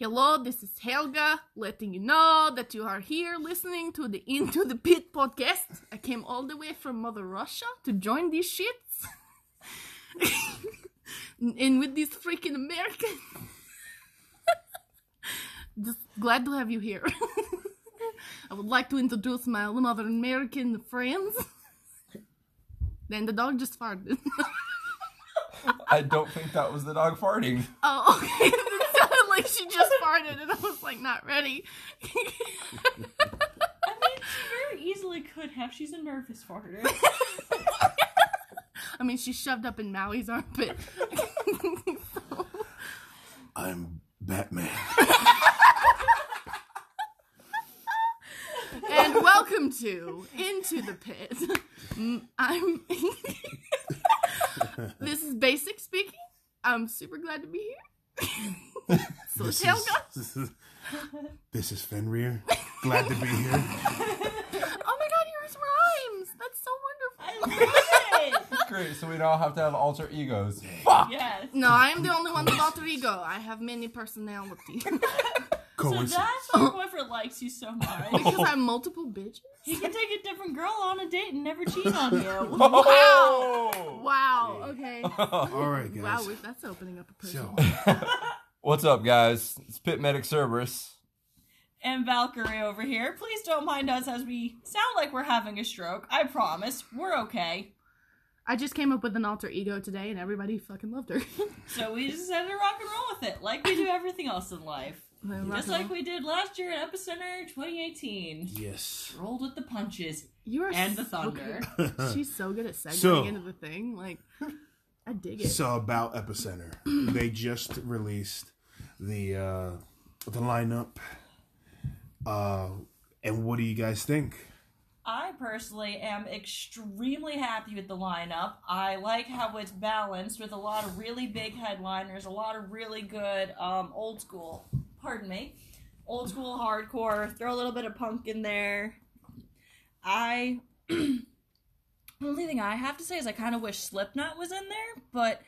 Hello, this is Helga, letting you know that you are here listening to the Into the Pit podcast. I came all the way from Mother Russia to join these shits. and with these freaking Americans. Just glad to have you here. I would like to introduce my mother American friends. Then the dog just farted. I don't think that was the dog farting. oh, okay. It sounded like she just farted, and I was like, not ready. I mean, she very easily could have. She's a nervous farter. I mean, she shoved up in Maui's armpit. I'm Batman. and welcome to Into the Pit. Mm, I'm. this is Basic speaking. I'm super glad to be here. so This is, this is this is Fenrir. Glad to be here. Oh my god, yours rhymes. That's so I wonderful. love it. Great, so we now have to have alter egos. Yes. No, I'm the only one with alter ego. I have many personalities. So that's why your boyfriend likes you so much. because I'm multiple bitches. He can take a different girl on a date and never cheat on you. Oh! Wow. Okay. All right, guys. Wow, that's opening up a person. So, What's up, guys? It's Pit Medic Cerberus. And Valkyrie over here. Please don't mind us as we sound like we're having a stroke. I promise. We're okay. I just came up with an alter ego today, and everybody fucking loved her. So we just had to rock and roll with it, like we do everything else in life. Just like we did last year at Epicenter 2018. yes. Rolled with the punches. you are and the so thunder. good. She's so good at segueing So- into the thing. Like, I dig it. So about Epicenter, they just released the uh the lineup. Uh, and what do you guys think? I personally am extremely happy with the lineup. I like how it's balanced with a lot of really big headliners, a lot of really good um, old school, pardon me, old school hardcore. Throw a little bit of punk in there. I. the only thing I have to say is I kind of wish Slipknot was in there, but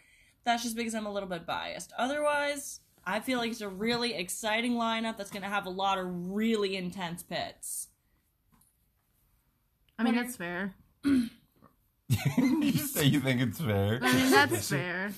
that's just because I'm a little bit biased. Otherwise, I feel like it's a really exciting lineup that's going to have a lot of really intense pits. I mean, that's fair. you say you think it's fair. I mean, that's fair.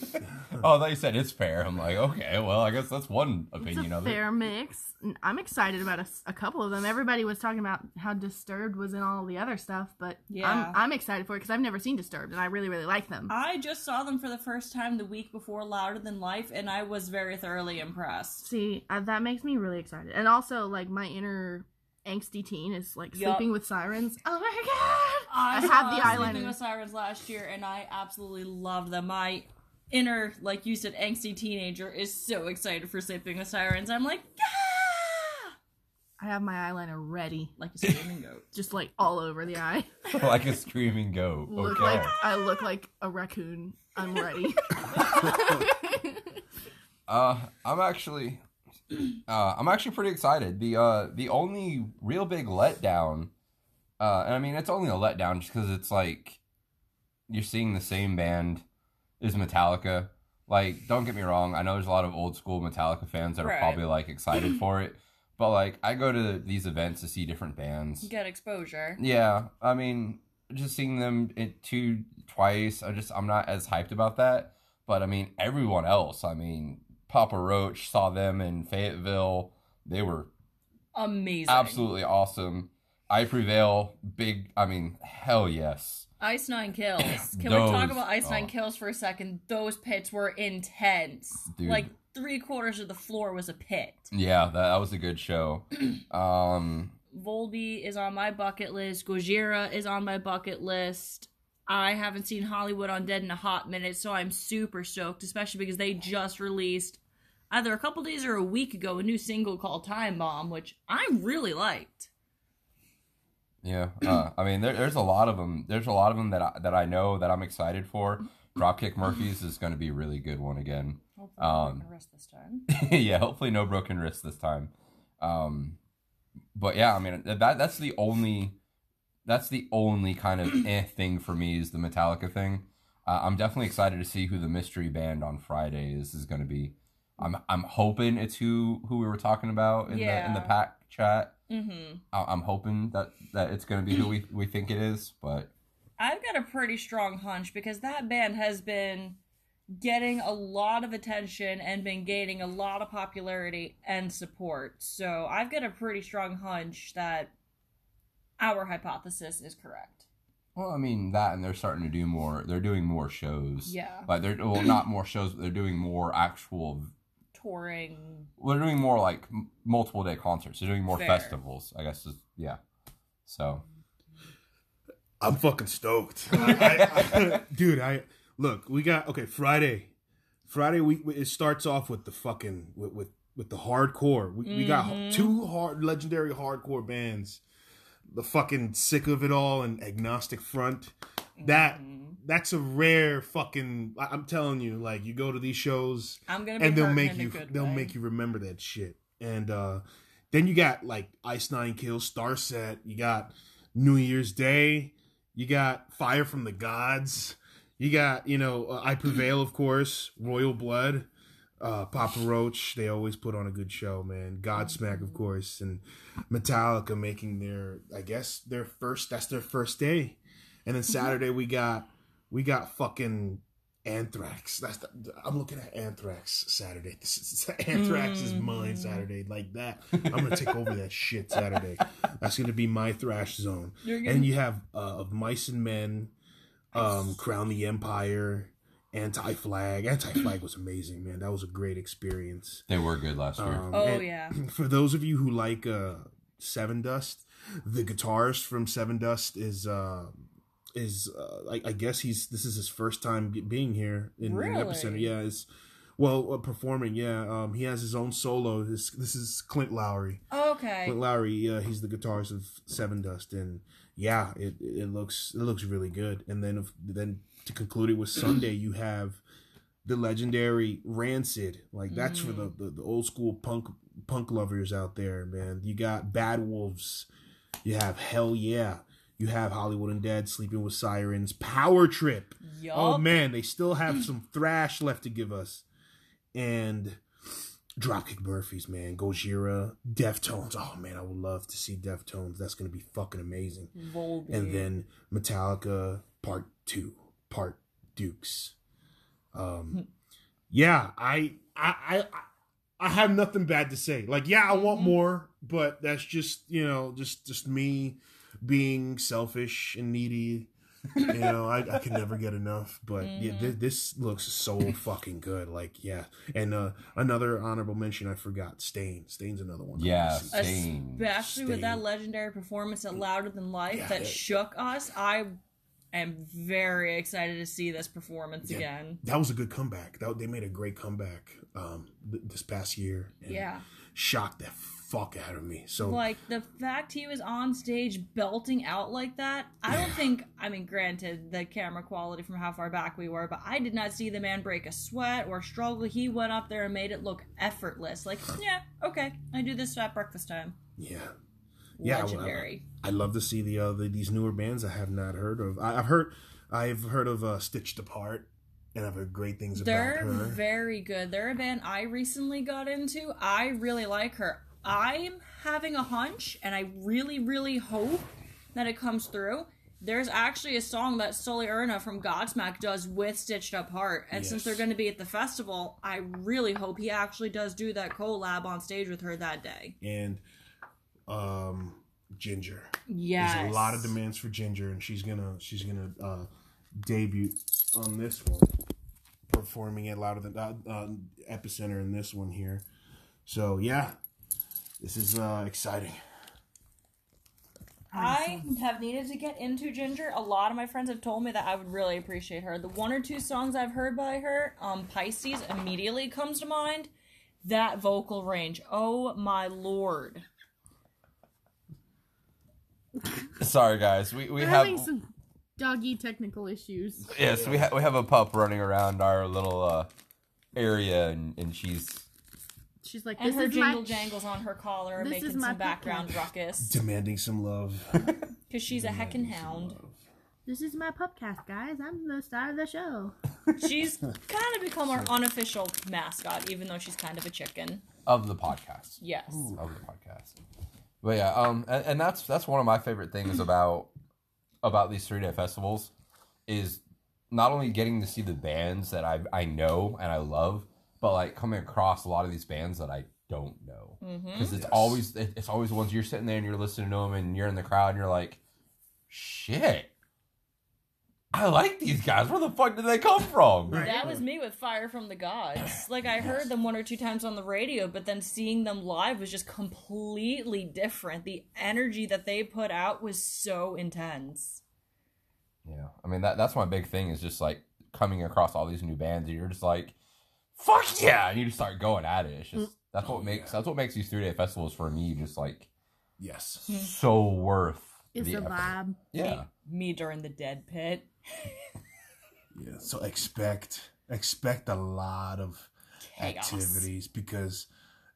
Oh, I thought you said it's fair. I'm like, okay, well, I guess that's one It's opinion a of it. fair mix. I'm excited about a couple of them. Everybody was talking about how Disturbed was in all the other stuff, but Yeah. I'm I'm excited for it because I've never seen Disturbed, and I really really like them. I just saw them for the first time the week before Louder Than Life, and I was very thoroughly impressed. See, uh, that makes me really excited, and also like my inner angsty teen is like Yup. sleeping with sirens. Oh my god! I, saw have the Sleeping eyeliner. with Sirens last year, and I absolutely loved them. My inner, like you said, angsty teenager is so excited for Sleeping with Sirens. I'm like, yeah! I have my eyeliner ready, Like a screaming goat. just like all over the eye. like a screaming goat. Look Okay. like I look like a raccoon. I'm ready. Uh, I'm actually, uh, I'm actually pretty excited. The uh, the only real big letdown, uh, and I mean it's only a letdown just because it's like you're seeing the same band as Metallica. Like, don't get me wrong, I know there's a lot of old school Metallica fans that are Right. probably like excited for it, but like I go to these events to see different bands. Get exposure. Yeah, I mean, just seeing them it two twice, I just I'm not as hyped about that. But I mean, everyone else, I mean, Papa Roach saw them in Fayetteville. They were Amazing. absolutely awesome. I Prevail, big. I mean, hell yes. Ice Nine Kills. Can we talk about Ice Nine oh. Kills for a second? Those pits were intense. Dude. Like three quarters of the floor was a pit. Yeah, that, that was a good show. Um, Volbeat is on my bucket list. Gojira is on my bucket list. I haven't seen Hollywood Undead in a hot minute, so I'm super stoked, especially because they just released either a couple days or a week ago a new single called Time Bomb, which I really liked. yeah, uh, I mean, there, there's a lot of them. There's a lot of them that I, that I know that I'm excited for. Dropkick Murphys is going to be a really good one again. Hopefully, Um, I'm gonna this time. yeah, hopefully no broken wrist this time. Um, but yeah, I mean that that's the only that's the only kind of eh thing for me is the Metallica thing. Uh, I'm definitely excited to see who the mystery band on Friday is is going to be. I'm I'm hoping it's who who we were talking about in the in the pack chat. Mm-hmm. I- I'm hoping that that it's going to be who we we think it is, but I've got a pretty strong hunch because that band has been getting a lot of attention and been gaining a lot of popularity and support. So I've got a pretty strong hunch that our hypothesis is correct. well, I mean that, and they're starting to do more. They're doing more shows. Yeah. Like they're well, not more shows, but they're doing more actual. Touring. Well, they're doing more like m- multiple day concerts. They're doing more Fair. festivals. I guess. Is, yeah. So I'm fucking stoked, I, I, dude. I look. We got okay. Friday, Friday. We it starts off with the fucking with with, with the hardcore. We, we got Mhm. two hard legendary hardcore bands. The fucking sick of it all and agnostic front. That Mhm. That's a rare fucking. I- I'm telling you, like you go to these shows I'm gonna and they'll make you they'll way. make you remember that shit. And uh then you got like Ice Nine Kills, Starset, you got New Year's Day, you got Fire from the Gods, you got, you know, uh, I Prevail of course, Royal Blood, uh Papa Roach, they always put on a good show, man. Godsmack of course and Metallica making their I guess their first that's their first day. And then Saturday we got we got fucking Anthrax. That's the, I'm looking at Anthrax Saturday. This is, Anthrax is mine Mm. Saturday. Like that, I'm gonna take over that shit Saturday. That's gonna be my thrash zone. You're gonna- And you have uh, of Mice and Men, um, Crown the Empire, Anti Flag. Anti Flag was amazing, man. That was a great experience. they were good last year. Um, Oh, yeah. For those of you who like uh, Sevendust, the guitarist from Sevendust is uh, is uh, I, I guess he's this is his first time being here in, in Really? Epicenter. Yeah, is well uh, performing. Yeah, um, he has his own solo. This this is Clint Lowery. Okay. Clint Lowery, uh, he's the guitarist of Sevendust, and yeah, it it looks it looks really good. And then if, then to conclude it with Sunday, you have the legendary Rancid. Like that's for the, the the old school punk punk lovers out there, man. You got Bad Wolves, you have Hell Yeah, you have Hollywood and Undead, Sleeping with Sirens, Power Trip. Yup. Oh man, they still have some thrash left to give us. And Dropkick Murphys, man, Gojira, Deftones. Oh man, I would love to see Deftones. That's gonna be fucking amazing. And then Metallica Part Two, Part Dukes. Um, yeah, I, I, I, I have nothing bad to say. Like, yeah, I want Mhm. more, but that's just you know, just just me being selfish and needy. you know, I, I can never get enough. But yeah, Mhm. th- this looks so fucking good. Like, yeah. And uh another honorable mention I forgot, Staind. Staind's another one. Yeah, Obviously. Staind. Especially with that legendary performance at Louder Than Life Yeah, that yeah. shook us. I am very excited to see this performance Yeah. again. That was a good comeback. That they made a great comeback um th- this past year. and Yeah. Shocked the fuck out of me. So Like the fact he was on stage belting out like that, I don't think I mean granted the camera quality from how far back we were, but I did not see the man break a sweat or struggle. He went up there and made it look effortless. Like, yeah, okay, I do this at breakfast time. yeah. Yeah, Legendary. I love to see the uh the, these newer bands I have not heard of. I, I've heard I've heard of uh Stitched Up Heart and I've heard great things They're about her. very good. They're a band I recently got into. I really like her. I'm having a hunch, and I really, really hope that it comes through. There's actually a song that Sully Erna from Godsmack does with Stitched Up Heart, and since they're going to be at the festival, I really hope he actually does do that collab on stage with her that day. and um Jinjer. Yes, There's a lot of demands for Jinjer, and she's gonna she's gonna uh, debut on this one, performing at louder than uh, uh, epicenter in this one here. So yeah, this is uh, exciting. I have needed to get into Jinjer. A lot of my friends have told me that I would really appreciate her. The one or two songs I've heard by her, um, Pisces immediately comes to mind. That vocal range, oh my lord! Sorry, guys. We we We're have having some doggy technical issues. yes, we ha- we have a pup running around our little uh, area, and, and she's She's like, And this her is jingle my jangles on her collar, this making some background podcast. ruckus Demanding some love. because she's a heckin' hound. this is my pupcast, guys. I'm the star of the show. She's kind of become our unofficial mascot, even though she's kind of a chicken. of the podcast. Yes. of the podcast. But yeah, um, and, and that's that's one of my favorite things about about these three day festivals is not only getting to see the bands that I I know and I love, but like coming across a lot of these bands that I don't know Mm-hmm. because it's Yes. always it- it's always the ones you're sitting there and you're listening to them and you're in the crowd and you're like, shit. I like these guys. Where the fuck did they come from? That was me with Fire from the Gods. Like I heard them one or two times on the radio, but then seeing them live was just completely different. The energy that they put out was so intense. Yeah, I mean that that's my big thing is just like coming across all these new bands and you're just like, fuck yeah, and you just start going at it. It's just mm. that's what Oh, makes yeah. that's what makes these three day festivals for me just like Yes. so worth. It's the a effort. vibe. Yeah, Me during the dead pit. Yeah. So expect expect a lot of Chaos. activities because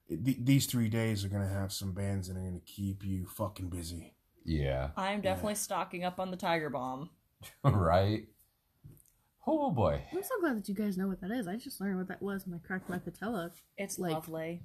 th- these three days are gonna have some bands that are gonna keep you fucking busy. yeah, I'm definitely stocking up on the Tiger Balm. right. Oh boy, I'm so glad that you guys know what that is. I just learned what that was when I cracked my patella. It's Like- lovely.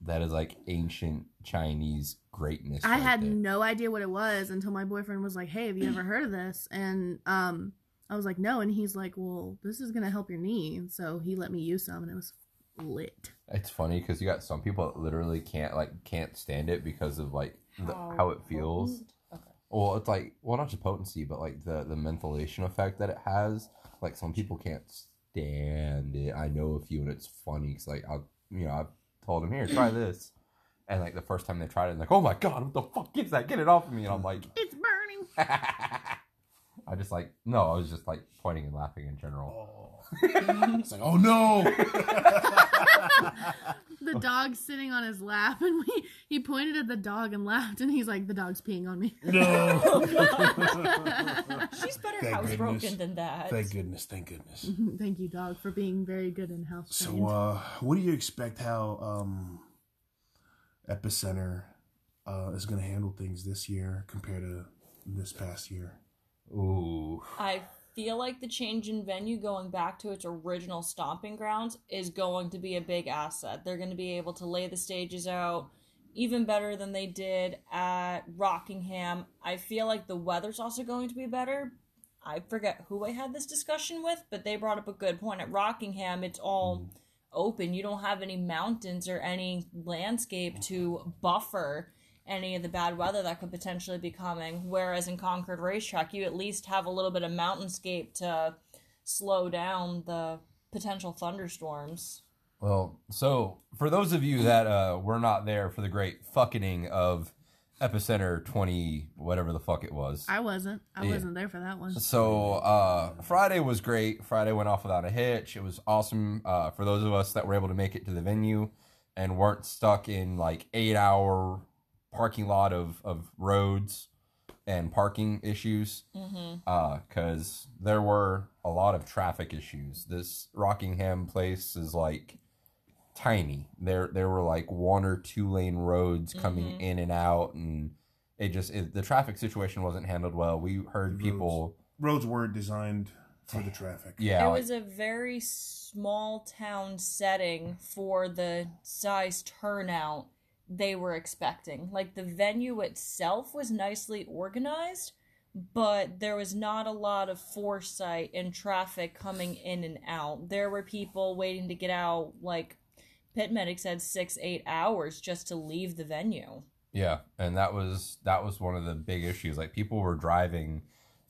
that is like ancient Chinese greatness. I right had there. no idea what it was until my boyfriend was like, "Hey, have you ever heard of this?" And um, I was like, "No," and he's like, "Well, this is gonna help your knee," and so he let me use some, and it was lit. It's funny because you got some people that literally can't like can't stand it because of like the, How how it feels. Okay. Well, it's like well, not just potency, but like the the mentholation effect that it has. Like some people can't stand it. I know a few, and it's funny because like I, you know, I told them here, try this, and like the first time they tried it, like, oh my god, what the fuck is that? Get it off of me! And I'm like, It's burning. I just like no, I was just like pointing and laughing in general. Oh. it's like, oh no. The dog's sitting on his lap, and we he pointed at the dog and laughed, and he's like, "The dog's peeing on me." no. She's better Thank housebroken goodness. than that. thank goodness. Thank goodness. Thank you, dog, for being very good in house. So, uh, what do you expect how um, Epicenter uh, is going to handle things this year compared to this past year? Ooh, I feel like the change in venue going back to its original stomping grounds is going to be a big asset. They're going to be able to lay the stages out even better than they did at Rockingham. I feel like the weather's also going to be better. I forget who I had this discussion with, but they brought up a good point. At Rockingham, it's all mm. open. You don't have any mountains or any landscape to buffer any of the bad weather that could potentially be coming. Whereas in Concord Racetrack, you at least have a little bit of mountainscape to slow down the potential thunderstorms. Well, so for those of you that uh, were not there for the great fucking of Epicenter 20, whatever the fuck it was. I wasn't. I Yeah. wasn't there for that one. So uh, Friday was great. Friday went off without a hitch. It was awesome uh, for those of us that were able to make it to the venue and weren't stuck in like eight hour parking lot of, of roads and parking issues Mm-hmm. because there were a lot of traffic issues. This Rockingham place is like tiny. There there were like one or two lane roads coming Mhm. in and out, and it just it, the traffic situation wasn't handled well. We heard Roads. people, Roads weren't designed for the traffic. yeah, it like- was a very small town setting for the size turnout they were expecting. Like the venue itself was nicely organized, but there was not a lot of foresight in traffic coming in and out. There were people waiting to get out, like pit medics had six, eight hours just to leave the venue. Yeah, and that was that was one of the big issues. Like people were driving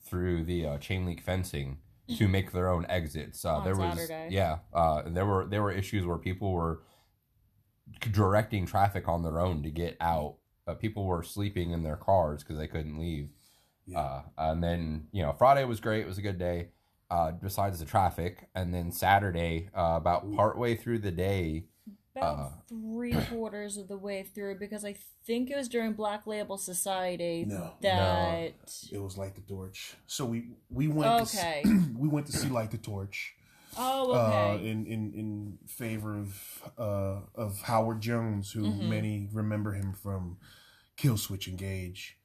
through the uh, chain link fencing to make their own exits. Uh, there was Saturday. yeah, uh, and there were there were issues where people were directing traffic on their own to get out. Uh, people were sleeping in their cars because they couldn't leave. Yeah. Uh, and then you know Friday was great. It was a good day. Uh, besides the traffic, and then Saturday, uh, about partway through the day, About Uh, three quarters of the way through because I think it was during Black Label Society No. that It was Light the Torch. So we we went to Okay. see, we went to see Light the Torch. Oh, uh, in, in, in favor of uh, of Howard Jones, who Mhm. many remember him from Killswitch Engage,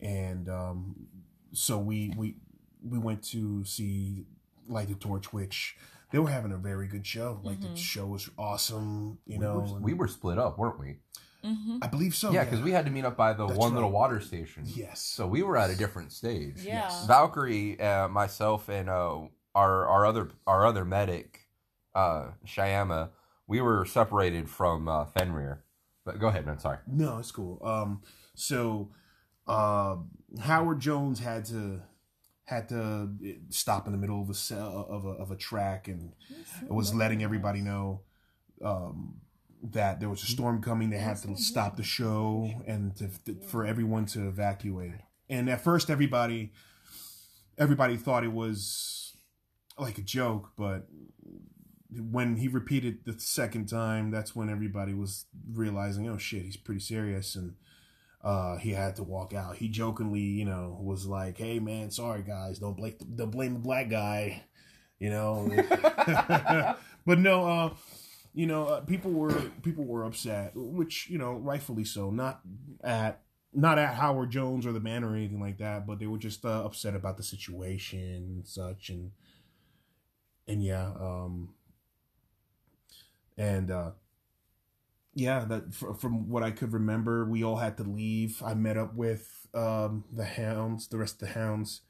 and um, so we we we went to see Light the Torch, which they were having a very good show. Like the Mhm. show was awesome. You we, know, were, we were split up, weren't we? Mm-hmm. I believe so. yeah, because we had to meet up by the That's one little water station. yes. So we were at a different stage. Yeah. Yes. Valkyrie, uh, myself, and uh, our our other our other medic, uh, Shyama, we were separated from uh, Fenrir. But go ahead, man. Sorry. No, it's cool. Um, so uh, Howard Jones had to had to stop in the middle of a cell, of a of a track and was letting everybody know um, that there was a storm coming. They had to stop the show and to, for everyone to evacuate. And at first, everybody everybody thought it was like a joke, but when he repeated the second time, that's when everybody was realizing, oh shit, he's pretty serious, and uh, he had to walk out. He jokingly, you know, was like, "Hey man, sorry guys, don't blame don't blame the black guy," you know. but no, uh, you know, uh, people were people were upset, which you know, rightfully so. Not at not at Howard Jones or the man or anything like that, but they were just uh, upset about the situation and such, and and yeah, um, and uh, yeah, that fr- from what I could remember, we all had to leave. I met up with um, the hounds, the rest of the hounds,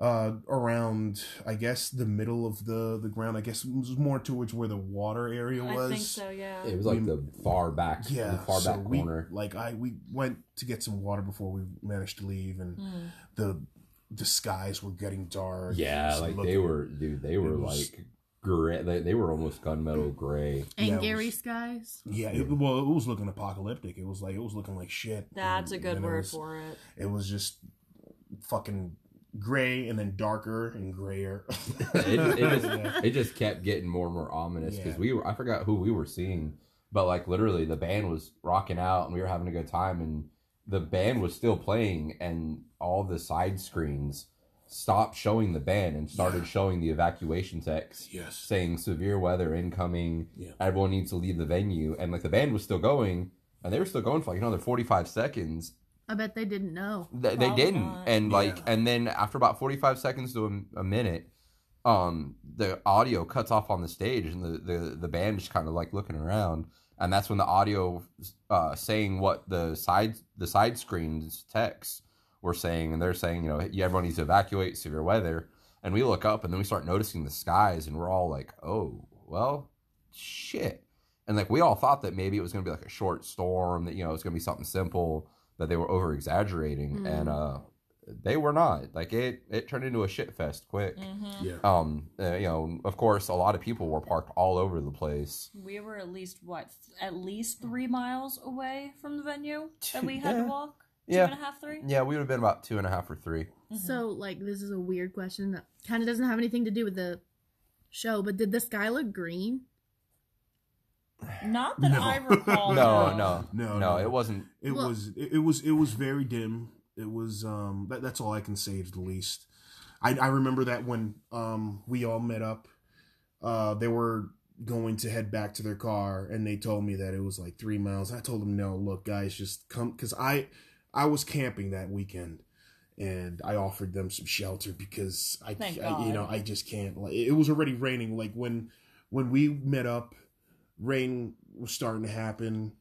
uh, around I guess the middle of the the ground. I guess it was more towards where the water area was. I think so. Yeah. It was like We- the far back, Yeah, the far so back we, corner. Like I, we went to get some water before we managed to leave, and Mm. the the skies were getting dark. Yeah, Just like they were, dude. They were was- like gray. They, they were almost gunmetal gray. And Yeah, Gary was- Skies. Yeah, it, well, it was looking apocalyptic. It was like it was looking like shit. That's a good then word was- for it. It was just fucking gray and then darker and grayer. it, it just Yeah. it just kept getting more and more ominous because Yeah. we were I forgot who we were seeing, but like literally the band was rocking out and we were having a good time and the band was still playing and all the side screens stopped showing the band and started Yeah. showing the evacuation text yes. saying severe weather incoming Yeah. everyone needs to leave the venue and like the band was still going and they were still going for like another 45 seconds I bet they didn't know. they, they didn't not. and like Yeah. and then after about 45 seconds to a, a minute um the audio cuts off on the stage and the the, the band just kind of like looking around and that's when the audio uh saying what the side the side screens text were saying. And they're saying you know everyone needs to evacuate severe weather. And we look up and then we start noticing the skies and we're all like oh well shit. And like we all thought that maybe it was going to be like a short storm that you know it was going to be something simple that they were over exaggerating Mm. and uh they were not like it it turned into a shit fest quick hmm Yeah. um uh, you know of course a lot of people were parked all over the place We were at least what, at least three miles away from the venue that we had Yeah. to walk. Two Yeah. and a half, three. yeah we would have been about two and a half or three Mhm. So, like, this is a weird question that kind of doesn't have anything to do with the show, but did the sky look green? Not that No. I recall. no no. no No, no no. it wasn't It Well- was it, it was it was very dim. It was um that, that's all I can say to the least. I I remember that when um we all met up, uh they were going to head back to their car and they told me that it was like three miles. I told them no, look guys, just come because I I was camping that weekend and I offered them some shelter because I, I you know I just can't like it was already raining like when when we met up rain was starting to happen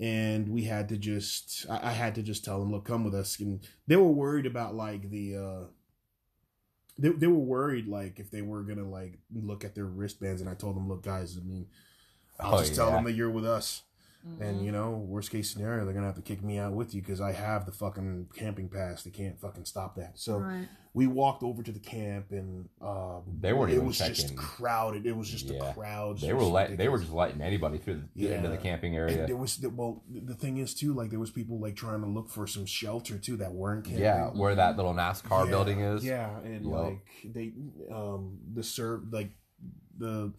and we had to just I, I had to just tell them look come with us. And they were worried about like the uh they, they were worried like if they were gonna like look at their wristbands and i told them look guys i mean i'll Oh, just tell them that you're with us Mhm. and you know worst case scenario they're gonna have to kick me out with you because i have the fucking camping pass they can't fucking stop that so right. we walked over to the camp and um They weren't it even was just crowded it was just Yeah. a crowd they were let they were just letting anybody through the, Yeah. into the camping and area there was well the thing is too like there was people like trying to look for some shelter too that weren't camping. yeah where that little nascar Yeah, building is yeah and Yup. like they um the serve like the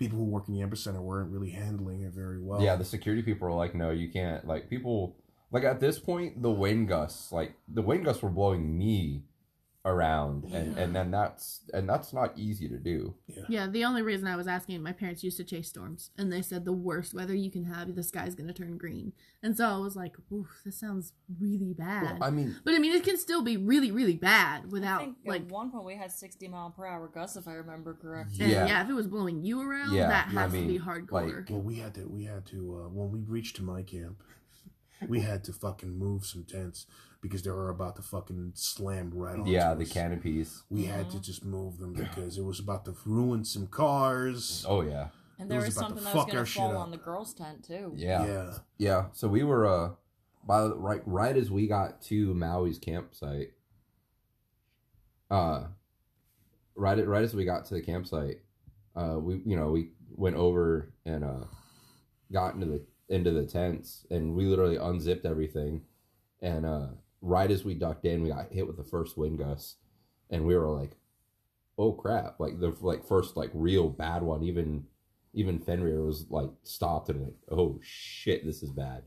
people who work in the epicenter weren't really handling it very well. Yeah the security people were like no you can't like people like at this point the wind gusts like the wind gusts were blowing me around and Yeah. and then that's and that's not easy to do Yeah, yeah the only reason I was asking, my parents used to chase storms, and they said the worst weather you can have, the sky's gonna turn green. And so I was like, "Oof, this sounds really bad." well, i mean but I mean, it can still be really, really bad I without think like. at one point we had 60 mile per hour gusts, if I remember correctly. Yeah. yeah. if it was blowing you around, Yeah, that I has mean, to be hardcore. like- Well, we had to, we had to, uh, when we reached to my camp, we had to fucking move some tents because they were about to fucking slam right on. yeah the canopies We had to just move them because it was about to ruin some cars. oh yeah And there was was, something that was gonna fall on the girls' tent, too. yeah yeah. Yeah, so we were uh by the right right as we got to Maui's campsite. Uh right at, right as we got to the campsite, uh we you know, we went over and uh got into the into the tents and we literally unzipped everything and uh right as we ducked in, we got hit with the first wind gust and we were like oh crap, like the like first like real bad one even even Fenrir was like stopped and like, oh shit, this is bad.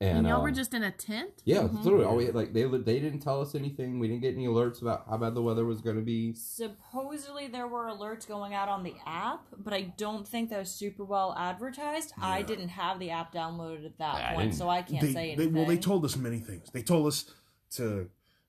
and y'all um, were just in a tent. yeah, Mhm. literally. All we, like they they didn't tell us anything. We didn't get any alerts about how bad the weather was going to be. Supposedly there were alerts going out on the app, but I don't think that was super well advertised. I didn't have the app downloaded at that I point, didn't- so I can't They, say they, anything. well, they told us many things. They told us to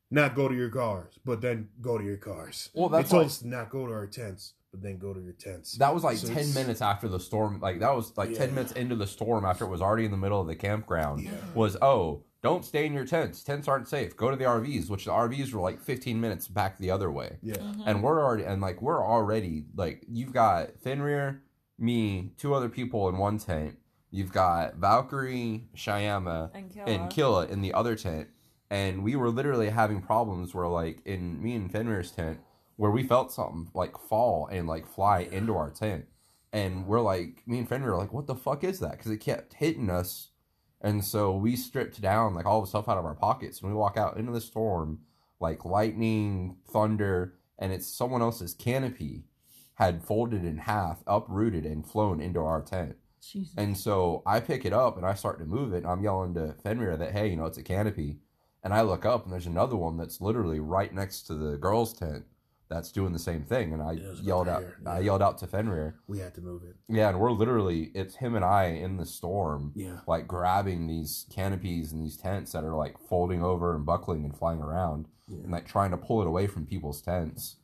not go to your cars, but then go to your cars. Well, They that's told like, us to not go to our tents, but then go to your tents. that was like So ten minutes after the storm. Like that was like ten minutes into the storm after it was already in the middle of the campground. Yeah. Was oh don't stay in your tents. Tents aren't safe. Go to the RVs, which the RVs were like fifteen minutes back the other way. Yeah. Mhm. and we're already and like we're already like you've got Fenrir, me, two other people in one tent. You've got Valkyrie, Shyama, and kill and. Killa in the other tent, and we were literally having problems where like in me and Fenrir's tent where we felt something like fall and like fly into our tent, and we're like me and Fenrir are like what the fuck is that because it kept hitting us. And so we stripped down like all the stuff out of our pockets and we walk out into the storm like lightning, thunder, and it's someone else's canopy had folded in half, uprooted, and flown into our tent. Jesus. And so I pick it up and I start to move it, and I'm yelling to Fenrir that, hey, you know, it's a canopy. And I look up and there's another one that's literally right next to the girls' tent that's doing the same thing. And I Yeah, it was about yelled out hear, I yelled out to Fenrir. We had to move it. Yeah, and we're literally it's him and I in the storm Yeah. like grabbing these canopies and these tents that are like folding over and buckling and flying around Yeah. and like trying to pull it away from people's tents.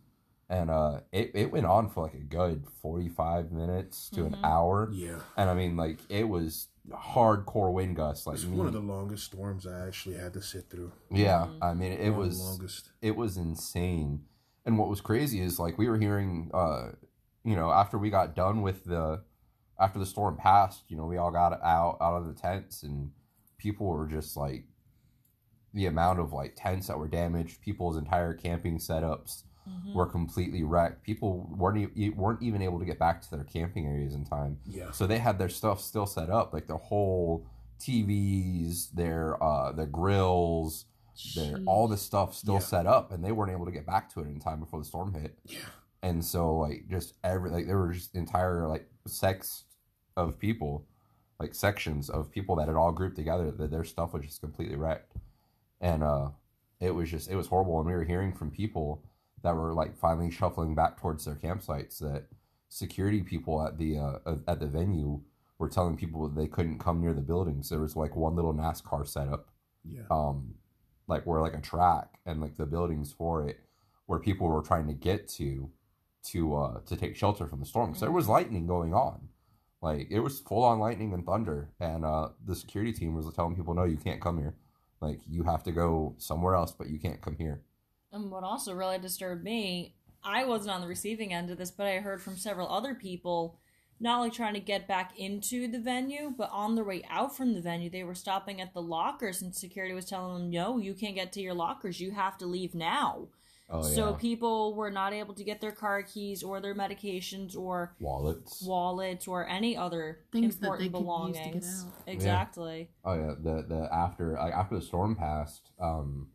And uh it, it went on for like a good 45 minutes to Mhm. an hour. Yeah. And I mean like it was hardcore wind gusts like It's me. one of the longest storms I actually had to sit through. yeah, Mhm. I mean it One was longest. it was insane. And what was crazy is like we were hearing uh you know after we got done with the after the storm passed, you know, we all got out out of the tents and people were just like the amount of like tents that were damaged, people's entire camping setups Mhm. were completely wrecked. People weren't e- weren't even able to get back to their camping areas in time. Yeah. So they had their stuff still set up, like their whole TVs, their uh their grills, their all the stuff still Yeah. set up, and they weren't able to get back to it in time before the storm hit. Yeah. And so like just every like there were just entire like sects of people, like sections of people that had all grouped together that their stuff was just completely wrecked, and uh it was just it was horrible. And we were hearing from people that were like finally shuffling back towards their campsites that security people at the uh, at the venue were telling people they couldn't come near the buildings. There was like one little NASCAR setup, Yeah. um, like where like a track and like the buildings for it, where people were trying to get to, to uh to take shelter from the storm. So there was lightning going on, like it was full on lightning and thunder, and uh the security team was telling people, no, you can't come here, like you have to go somewhere else, but you can't come here. And what also really disturbed me, I wasn't on the receiving end of this, but I heard from several other people not only trying to get back into the venue, but on their way out from the venue, they were stopping at the lockers, and security was telling them, "No, you can't get to your lockers. You have to leave now." Oh so yeah, people were not able to get their car keys or their medications or wallets. wallets or any other Things that they important could use to get belongings. out. Exactly. Oh yeah, the the after like after the storm passed, um,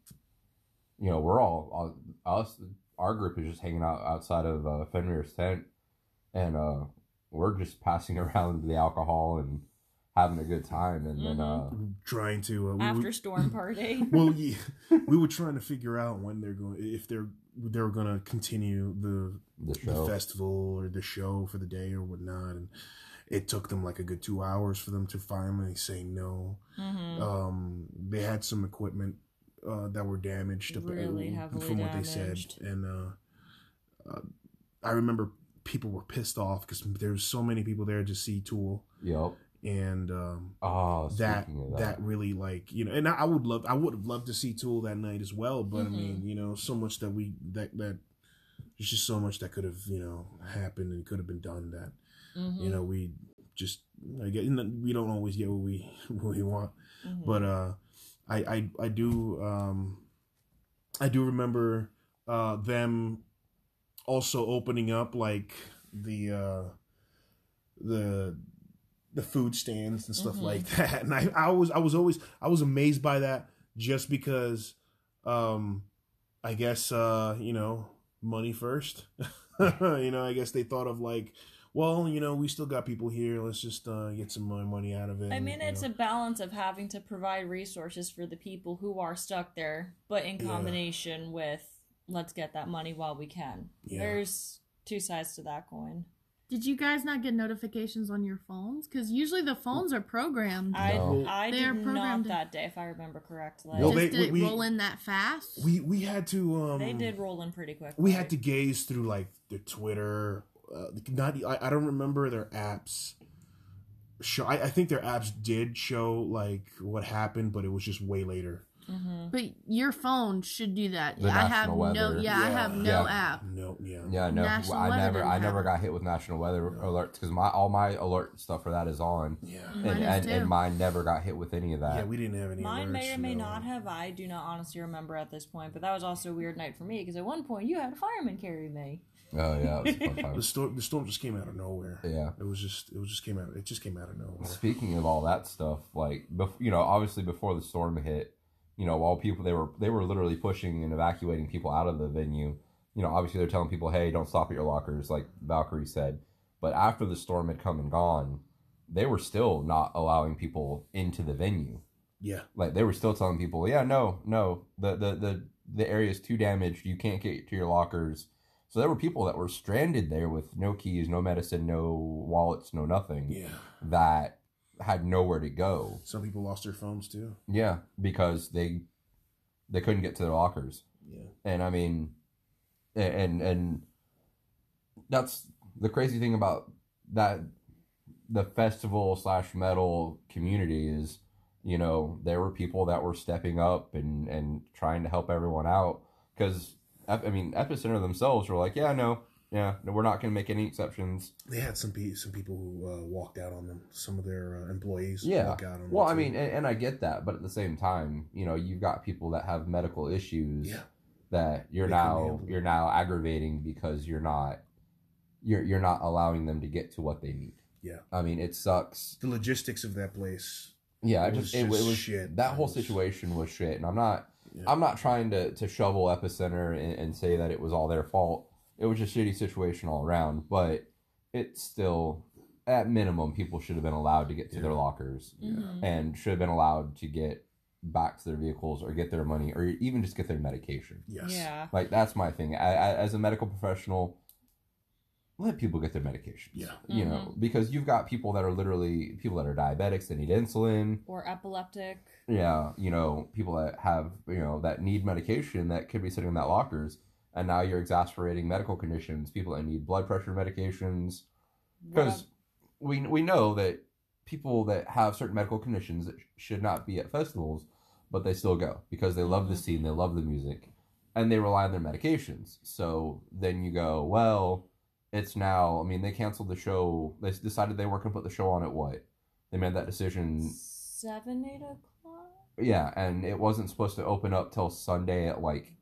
you know, we're all, all us our group is just hanging out outside of uh, Fenrir's tent, and uh, we're just passing around the alcohol and having a good time, and then uh, Trying to. Uh, we After were- storm party. well, yeah, we were trying to figure out when they're going, if they're they were gonna continue the The the festival or the show for the day or whatnot, and it took them like a good two hours for them to finally say no. Mm-hmm. Um, they had some equipment uh, that were damaged, Really heavily from what they said, and uh, uh, I remember people were pissed off because there was so many people there to see Tool, Yep. and um, Oh, that, speaking of that really like you know, and I, I would love I would have loved to see Tool that night as well, but Mhm. I mean you know so much that we that that there's just so much that could have you know happened and could have been done that Mm-hmm. you know we just I get we don't always get what we what we want Mm-hmm. but uh I I I do um I do remember uh them also opening up like the uh the the food stands and stuff Mhm. like that and I I was I was always I was amazed by that just because um I guess uh you know money first you know I guess they thought of like well you know we still got people here let's just uh get some more money out of it I mean, you it's know. a balance of having to provide resources for the people who are stuck there, but in Yeah. combination with let's get that money while we can. Yeah. There's two sides to that coin. Did you guys not get notifications on your phones? Because usually the phones are programmed. I No. I They are did not programmed- that day, if I remember correctly. Well, Just they- did it we- roll in that fast? we we had to um they did roll in pretty quick. we had to gaze through like their Twitter. Uh, not I, I don't remember their apps. Show I, I think their apps did show like what happened, but it was just way later. hmm But your phone should do that. The I have national no. weather. Yeah, I have no Yeah. app. No, yeah, Yeah, no, National I never, I never got hit with national weather alerts because my all my alert stuff for that is on, yeah, Mine and is and, and mine never got hit with any of that. yeah. We didn't have any. Mine may or may no. not have. I do not honestly remember at this point, but that was also a weird night for me because at one point you had a fireman carry me. Oh yeah, it was a fun time. The storm, the storm just came out of nowhere. yeah. It was just, it was just came out. It just came out of nowhere. Speaking of all that stuff, like bef- you know, obviously before the storm hit, you know, while people they were they were literally pushing and evacuating people out of the venue. You know, obviously they're telling people, "Hey, don't stop at your lockers," like Valkyrie said. But after the storm had come and gone, they were still not allowing people into the venue. Yeah, Like they were still telling people, "Yeah, no, no, the the the the area is too damaged. You can't get to your lockers." So there were people that were stranded there with no keys, no medicine, no wallets, no nothing yeah. that had nowhere to go. Some people lost their phones too. Yeah, because they they couldn't get to their lockers. Yeah, And I mean and and that's the crazy thing about that the festival slash metal community is you know there were people that were stepping up and and trying to help everyone out because i mean epicenter themselves were like yeah no yeah no, we're not going to make any exceptions they had some pe- some people who uh, walked out on them. Some of their uh, employees. Yeah. walk out on them Well, I mean, and, and I get that, but at the same time, you know, you've got people that have medical issues Yeah. that you're They now you're now aggravating because you're not you're you're not allowing them to get to what they need. Yeah. I mean, it sucks. the logistics of that place. Yeah, It just it, just it was shit. that whole was- situation was shit, and I'm not Yeah. I'm not trying to to shovel epicenter and, and say that it was all their fault. It was a shitty situation all around, but it's still at minimum people should have been allowed to get to their Yeah. lockers Mhm. and should have been allowed to get back to their vehicles or get their money or even just get their medication. Yes. Yeah. Like that's my thing. I, I, as a medical professional, let people get their medication. Yeah. You know, because you've got people that are literally people that are diabetics that need insulin. Or epileptic. Yeah, you know, people that have you know that need medication that could be sitting in that lockers, and now you're exasperating medical conditions. People that need blood pressure medications because we we know that people that have certain medical conditions should not be at festivals, but they still go because they love the Mhm. scene, they love the music, and they rely on their medications. So then you go, well, it's now. I mean, they canceled the show. They decided they weren't going to put the show on at what? They made that decision. Seven, eight o'clock? Yeah, and it wasn't supposed to open up till Sunday at like.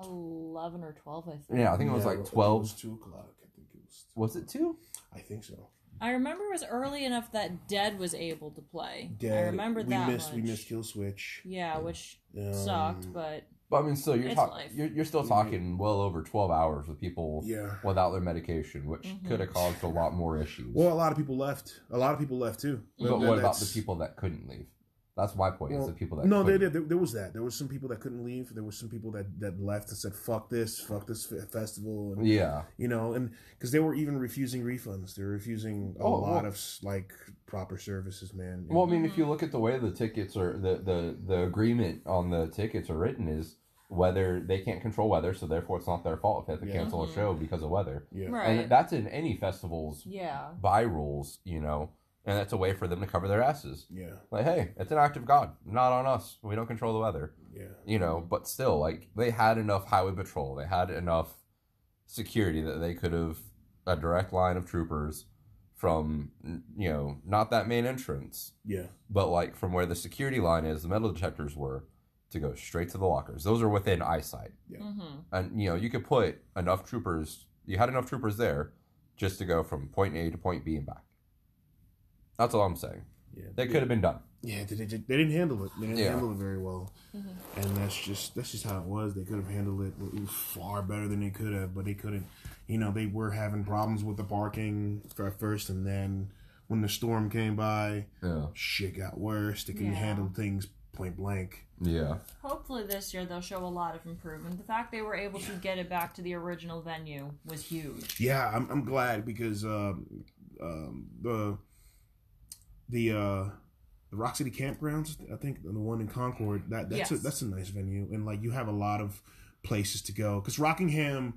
11 or 12, I think. Yeah, I think it was Yeah, like It was twelve. two o'clock. I think it was. Was it two? I think so. I remember it was early enough that Dead was able to play. Dead. I Dead. remember we that missed much. we missed Killswitch. Yeah, which Um, sucked, but But I mean, still, you're talking. You're, you're still talking well over twelve hours with people Yeah. without their medication, which Mhm. could have caused a lot more issues. Well, a lot of people left. A lot of people left too. but That- what about the people that couldn't leave? That's my point. is the people that no, there, couldn't. there, there was that. There was some people that couldn't leave. There were some people that, that left and said, "Fuck this, fuck this festival," and Yeah, you know, and because they were even refusing refunds, they were refusing a Oh, lot well- of like proper services, man. Well, I mean, if you look at the way the tickets are, the, the, the agreement on the tickets are written is whether they can't control weather, so therefore it's not their fault if they have to Yeah. cancel a Mhm. show because of weather. yeah, Right. And that's in any festival's Yeah. by rules, you know, and that's a way for them to cover their asses. yeah, Like, hey, it's an act of God, not on us. We don't control the weather, yeah, you know, but still, like, they had enough highway patrol, they had enough security that they could have a direct line of troopers from, you know, not that main entrance yeah, but like from where the security line is, the metal detectors were to go straight to the lockers. Those are within eyesight, Mm-hmm. and you know you could put enough troopers. You had enough troopers there just to go from point A to point B and back. That's all I'm saying. yeah. They could have been done. Yeah, they, they, they didn't handle it. They didn't Yeah. handle it very well, Mhm. and that's just that's just how it was. They could have handled it far better than they could have, but they couldn't. You know, they were having problems with the parking for at first, and then when the storm came by, Yeah, shit got worse. They couldn't Yeah. handle things point blank. yeah, Hopefully this year they'll show a lot of improvement. The fact they were able to get it back to the original venue was huge. Yeah, I'm I'm glad because um, um, the the uh, the Rock City Campgrounds, I think the one in Concord, that that's a, that's a nice venue, and like you have a lot of places to go because Rockingham,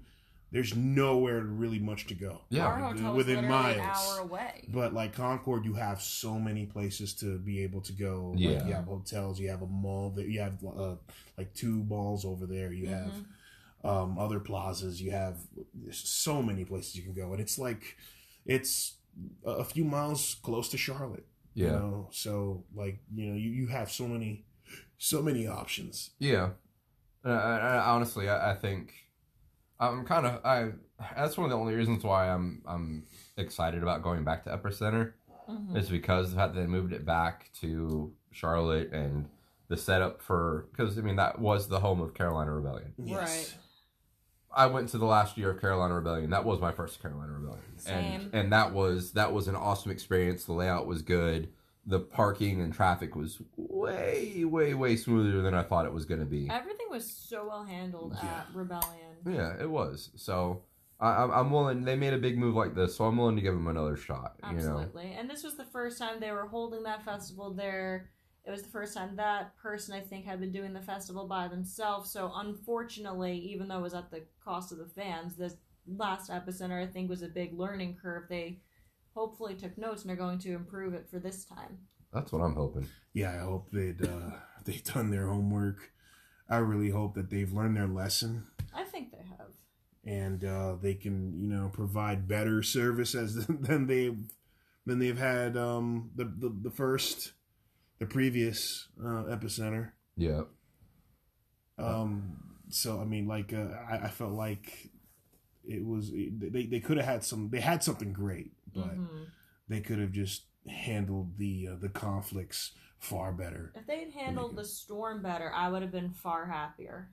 there's nowhere really much to go. Yeah. Our hotel was within miles. an hour away. But like Concord, you have so many places to be able to go. Like, Yeah. you have hotels, you have a mall, that you have uh, like two malls over there. You have Mhm. um, other plazas. You have so many places you can go, and it's like it's a a few miles close to Charlotte. You yeah, know, so like you know, you, you have so many, so many options. yeah. And I, I, honestly, I, I think I'm kind of I. That's one of the only reasons why I'm I'm excited about going back to Epicenter. Mhm. is because of the fact that they moved it back to Charlotte and the setup for because I mean that was the home of Carolina Rebellion. Right. I went to the last year of Carolina Rebellion. That was my first Carolina Rebellion, Same. and and that was that was an awesome experience. The layout was good. The parking and traffic was way way way smoother than I thought it was going to be. Everything was so well handled Yeah. at Rebellion. Yeah, it was. So I, I'm I'm willing. They made a big move like this, so I'm willing to give them another shot. You know. Absolutely. And this was the first time they were holding that festival there. It was the first time that person, I think, had been doing the festival by themselves. So, unfortunately, even though it was at the cost of the fans, this last epicenter, I think, was a big learning curve. They hopefully took notes and are going to improve it for this time. That's what I'm hoping. Yeah, I hope they'd uh, they've done their homework. I really hope that they've learned their lesson I think they have. and uh, they can you know provide better service as than they than they've had um, the, the the first the previous uh, epicenter. Yeah. Um, so I mean, like uh, I, I felt like it was they they could have had some they had something great, but Mhm. they could have just handled the uh, the conflicts far better. If they'd handled the storm better, I would have been far happier.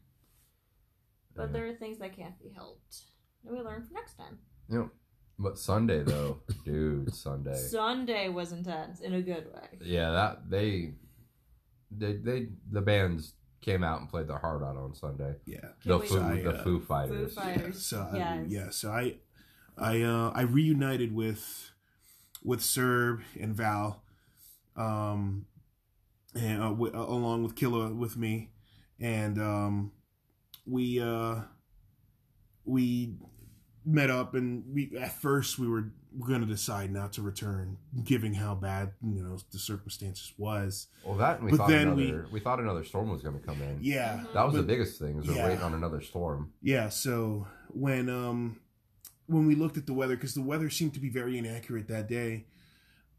But Yeah. there are things that can't be helped. And we learn for next time. Yep. But Sunday though, dude, Sunday. Sunday was intense in a good way. Yeah, that they, they, they, the bands came out and played their heart out on Sunday. Yeah. The wait. Foo, I, the uh, Foo Fighters. Foo Fighters. Yeah, so I, Yes. yeah, so I, I, uh, I reunited with, with Serb and Val, um, and uh, wi- uh, along with Killa with me, and um, we, uh, we met up, and we at first we were going to decide not to return, given how bad you know the circumstances was. Well, that we But thought then another, we, thought another storm was going to come in. Yeah, That was the biggest thing. Is we're Yeah. waiting on another storm. Yeah, so when um when we looked at the weather because the weather seemed to be very inaccurate that day,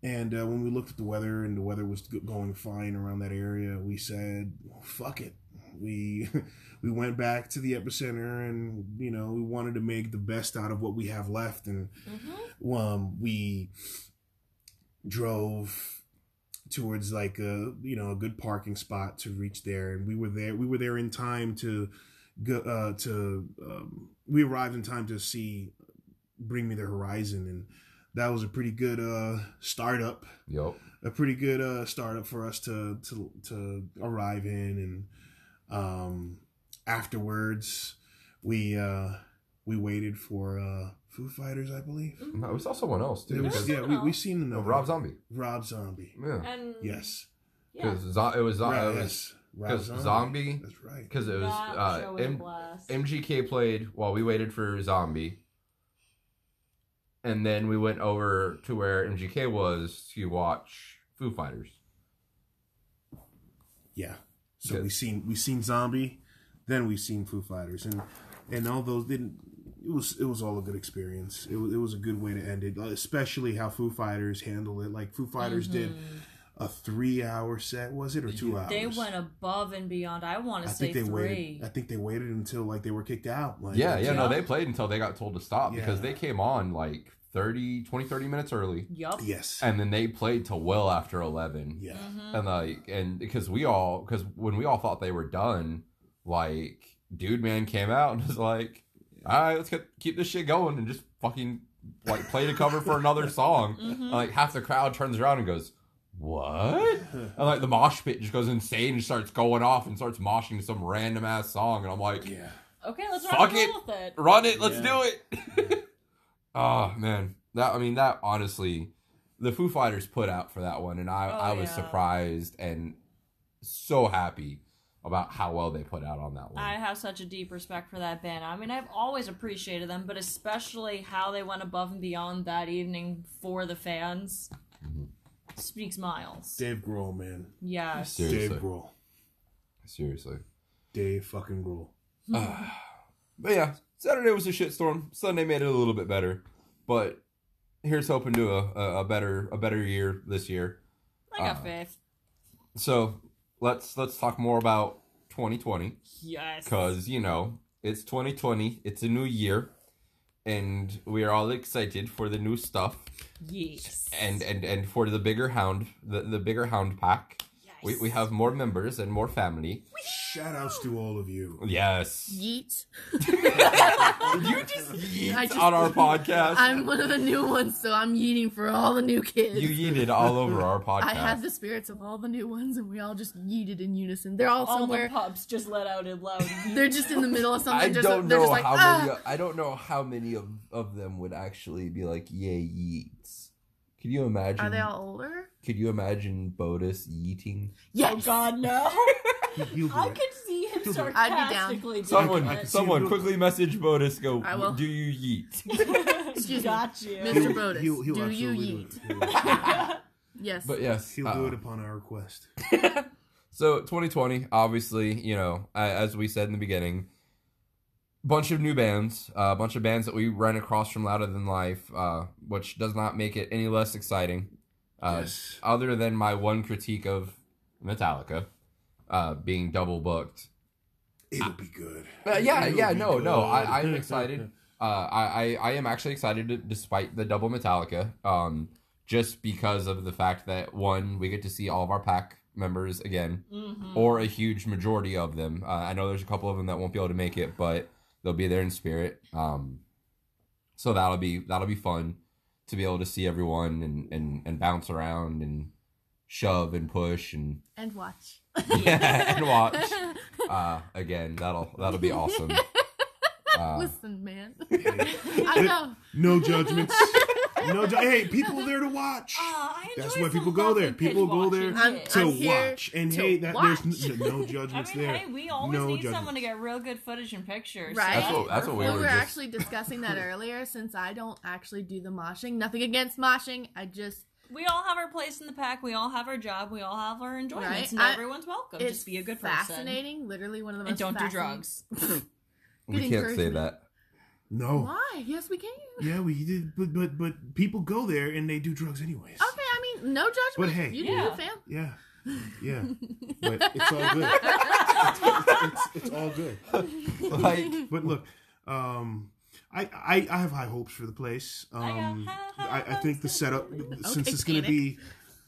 and uh, when we looked at the weather and the weather was going fine around that area, we said, "Fuck it." We we went back to the epicenter, and you know we wanted to make the best out of what we have left, and Mm-hmm. um, we drove towards like a you know a good parking spot to reach there and we were there we were there in time to go uh to um, we arrived in time to see bring me the horizon and that was a pretty good uh startup. Yup. a pretty good uh startup for us to to to arrive in and um afterwards we uh we waited for uh Foo Fighters I believe. No, we saw someone else it too. was, yeah we we seen no, another Rob Zombie. Rob Zombie. Yeah. And yes. yeah, Because zo- it was zo- right, it was yes. Rob because zombie. That's right. because it was that uh, show was a M- blast. MGK played while we waited for Zombie, and then we went over to where MGK was to watch Foo Fighters. Yeah. So Good. we seen we seen Zombie, then we seen Foo Fighters, and and all those didn't. It was it was all a good experience. It was it was a good way to end it, especially how Foo Fighters handled it. Like Foo Fighters did mm-hmm. A three hour set, was it or two hours? They went above and beyond. I want I to say think they three. waited. I think they waited until like they were kicked out. Like, Yeah, yeah, no, they played until they got told to stop because they came on like 30, 20, 30 minutes early, Yup. Yes. and then they played till well after eleven. yeah. Mhm. and like and because we all because when we all thought they were done like dude man came out and was like all right let's get, keep this shit going and just fucking like play the cover for another song Mhm. And, like half the crowd turns around and goes what and like the mosh pit just goes insane and starts going off and starts moshing to some random ass song and i'm like yeah. Okay, let's Fuck it. with it. run it let's Yeah. do it oh man that i mean that honestly the foo fighters put out for that one and i Oh, i was yeah. surprised and so happy about how well they put out on that one I have such a deep respect for that band. I mean, I've always appreciated them, but especially how they went above and beyond that evening for the fans Mhm. Speaks miles. Dave Grohl, man. Yes. Seriously. Dave Grohl. seriously Dave fucking Grohl. but yeah saturday was a shitstorm sunday made it a little bit better but here's hoping to a, a, a better a better year this year I got Uh, faith. so let's let's talk more about 2020 Yes. because you know it's 2020 it's a new year and we are all excited for the new stuff Yes. and and and for the bigger hound the, the bigger hound pack. We, we have more members and more family Shout outs to all of you. yes Yeet. You just yeet I just- on our podcast I'm one of the new ones, so I'm yeeting for all the new kids. you yeeted all over our podcast I have the spirits of all the new ones, and we all just yeeted in unison. They're all, all somewhere. the pups just let out a loud. They're just in the middle of something. I just, don't they're know just like, how ah! many I don't know how many of, of them would actually be like yay yeets. Could you imagine Are they all older? could you imagine Bodus yeeting? Yes. Oh God, no! He- he'll I it. could see him I'd be down. sarcastically Someone I it. can see someone quickly message Bodus go I will. do you yeet? Excuse me. Got you. Mr. He'll- he'll- he'll do you absolutely yeet? do it. He'll- Yes. But yes, He'll uh, do it upon our request. So 2020, obviously, you know, as we said in the beginning, bunch of new bands, a bunch of bands that we ran across from Louder Than Life, uh, which does not make it any less exciting. Uh, yes. Other than my one critique of Metallica uh, being double booked. It'll be good. Uh, yeah, It'll yeah, be no, no, I, I'm excited. Uh, I, I, I am actually excited to, despite the double Metallica, um, just because of the fact that one, we get to see all of our pack members again Mhm. or a huge majority of them. Uh, I know there's a couple of them that won't be able to make it, but they'll be there in spirit. Um, so that'll be that'll be fun to be able to see everyone and and, and bounce around and shove and push and and watch. yeah and watch. Uh, again, that'll that'll be awesome. Uh, Listen, man. I know. No judgments. no. Hey, people are there to watch. Uh, I That's why people go there. People go there I'm- to I'm watch. And to hey, that watch. there's n- no I judgments mean, there. hey, we always No need judgment. someone to get real good footage and pictures. Right. That's what- that's what we we were were just- actually discussing that earlier. Since I don't actually do the moshing, nothing against moshing. I just We all have our place in the pack. We all have our job. We all have our enjoyments, Right. and I- everyone's welcome. Just be a good person fascinating. Literally one of the most and don't do drugs. we can't say that. No. Why? Yes, we can. Yeah, we did, but but but people go there and they do drugs anyways. Okay, I mean, no judgment. But hey. you do Yeah. you, fam. Yeah, yeah, but it's all good. it's, it's all good. Like But look, um, I, I I have high hopes for the place. got Um, high I, I think the hopes. setup since Okay, it's gonna Phoenix. be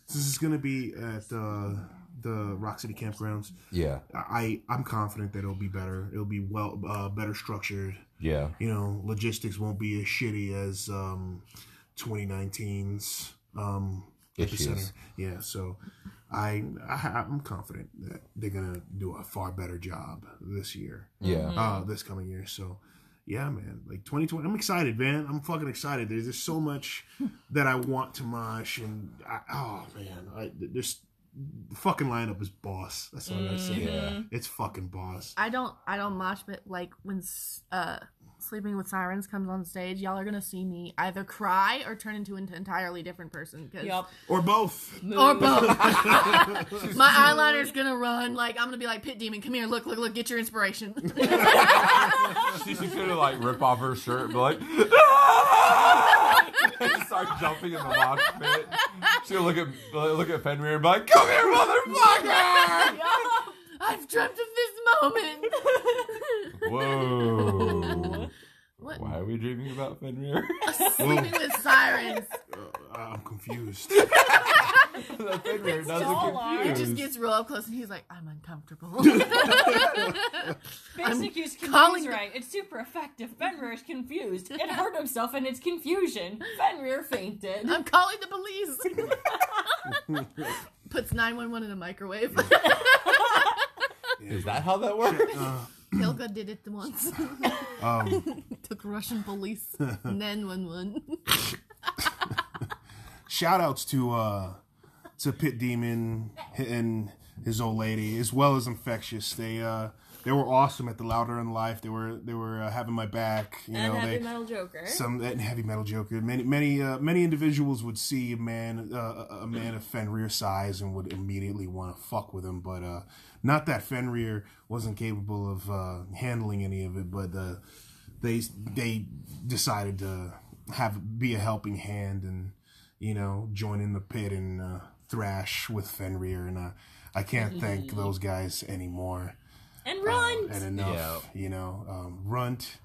since it's gonna be at uh, the Rock City campgrounds. yeah, I I'm confident that it'll be better. It'll be well uh, better structured. Yeah, You know, logistics won't be as shitty as um, 2019's um, epicenter. Yeah, so I, I I'm confident that they're gonna do a far better job this year, Yeah. uh, this coming year. So. Yeah, man. Like 2020, I'm excited, man. I'm fucking excited. There's just so much that I want to mosh, and I, oh man, I, there's the fucking lineup is boss. That's all I gotta say. Yeah. It's fucking boss. I don't I don't mosh but like when uh Sleeping with Sirens comes on stage, y'all are gonna see me either cry or turn into an entirely different person. 'cause- Yup. Or both. Or both. My eyeliner's gonna run. Like I'm gonna be like Pit Demon. Come here, look, look, look. Get your inspiration. She's gonna like rip off her shirt and be like, and start jumping in the mosh pit. Gonna look at look at Fenrir and be like, "Come here, motherfucker!" I've dreamt of this moment. Whoa. What? Why are we dreaming about Fenrir? Sleeping with Sirens. Uh, I'm confused. that Fenrir doesn't all are. It confuse. just gets real up close, and he's like, "I'm uncomfortable." Basic use confused calling the- right. It's super effective. Fenrir is confused. It hurt himself in its confusion. Fenrir fainted. I'm calling the police. Puts 911 in a microwave. Is that how that works? Uh, Helga did it once. um, Took Russian police. 911. shout outs to uh to Pit Demon and his old lady, as well as Infectious. They uh they were awesome at the Louder in Life. They were they were uh, having my back. You and know, Heavy they Metal Joker. some and heavy metal joker. Many many uh, many individuals would see a man uh, a man of Fenrir size and would immediately want to fuck with him, but uh, not that Fenrir wasn't capable of uh, handling any of it. But uh, they they decided to have be a helping hand and you know join in the pit and uh, thrash with Fenrir, and uh, I can't thank those guys anymore and run. and enough. You know, um, Runt.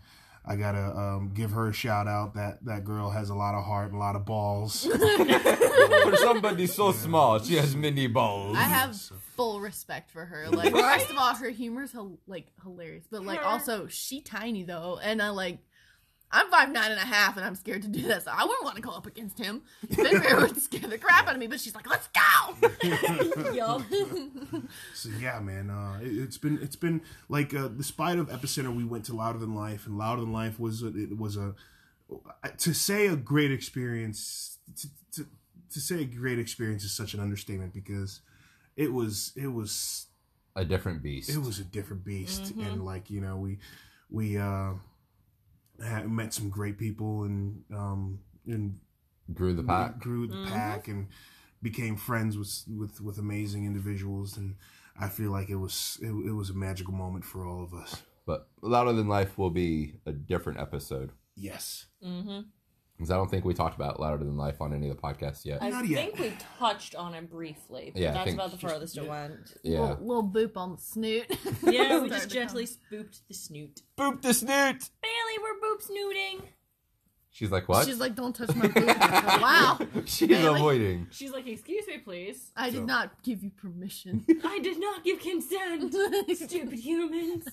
I gotta um, give her a shout out. That that girl has a lot of heart and a lot of balls. For somebody so small, she has mini balls. I have full respect for her. Like, first of all, her humor's hil- like hilarious, but like Her- also she tiny though, and I like. I'm five nine and a half, and I'm scared to do that. So I wouldn't want to go up against him. Fenrir would scare the crap out of me. But she's like, "Let's go!" Yup. So yeah, man, uh, it, it's been it's been like uh, despite of Epicenter, we went to Louder Than Life, and Louder Than Life was a, it was a to say a great experience. To, to, to say a great experience is such an understatement because it was it was a different beast. it was a different beast Mhm. and like you know we we uh had, met some great people and um and Grew the pack. grew the Mhm. pack and became friends with with with amazing individuals and I feel like it was it, it was a magical moment for all of us. But Louder Than Life will be a different episode. Yes. hmm Because I don't think we talked about Louder Than Life on any of the podcasts yet. I Not yet. think we touched on it briefly. But Yeah, I that's think about the just- farthest it went. Yeah. Little, little boop on the snoot. Yeah, we just gently come. spooped the snoot. Boop the snoot! Bailey, we're boop snooting. She's like, what? She's like, "Don't touch my boop." wow, She's Bailey. avoiding. She's like, excuse me, please. I did So- not give you permission. I did not give consent. Stupid humans.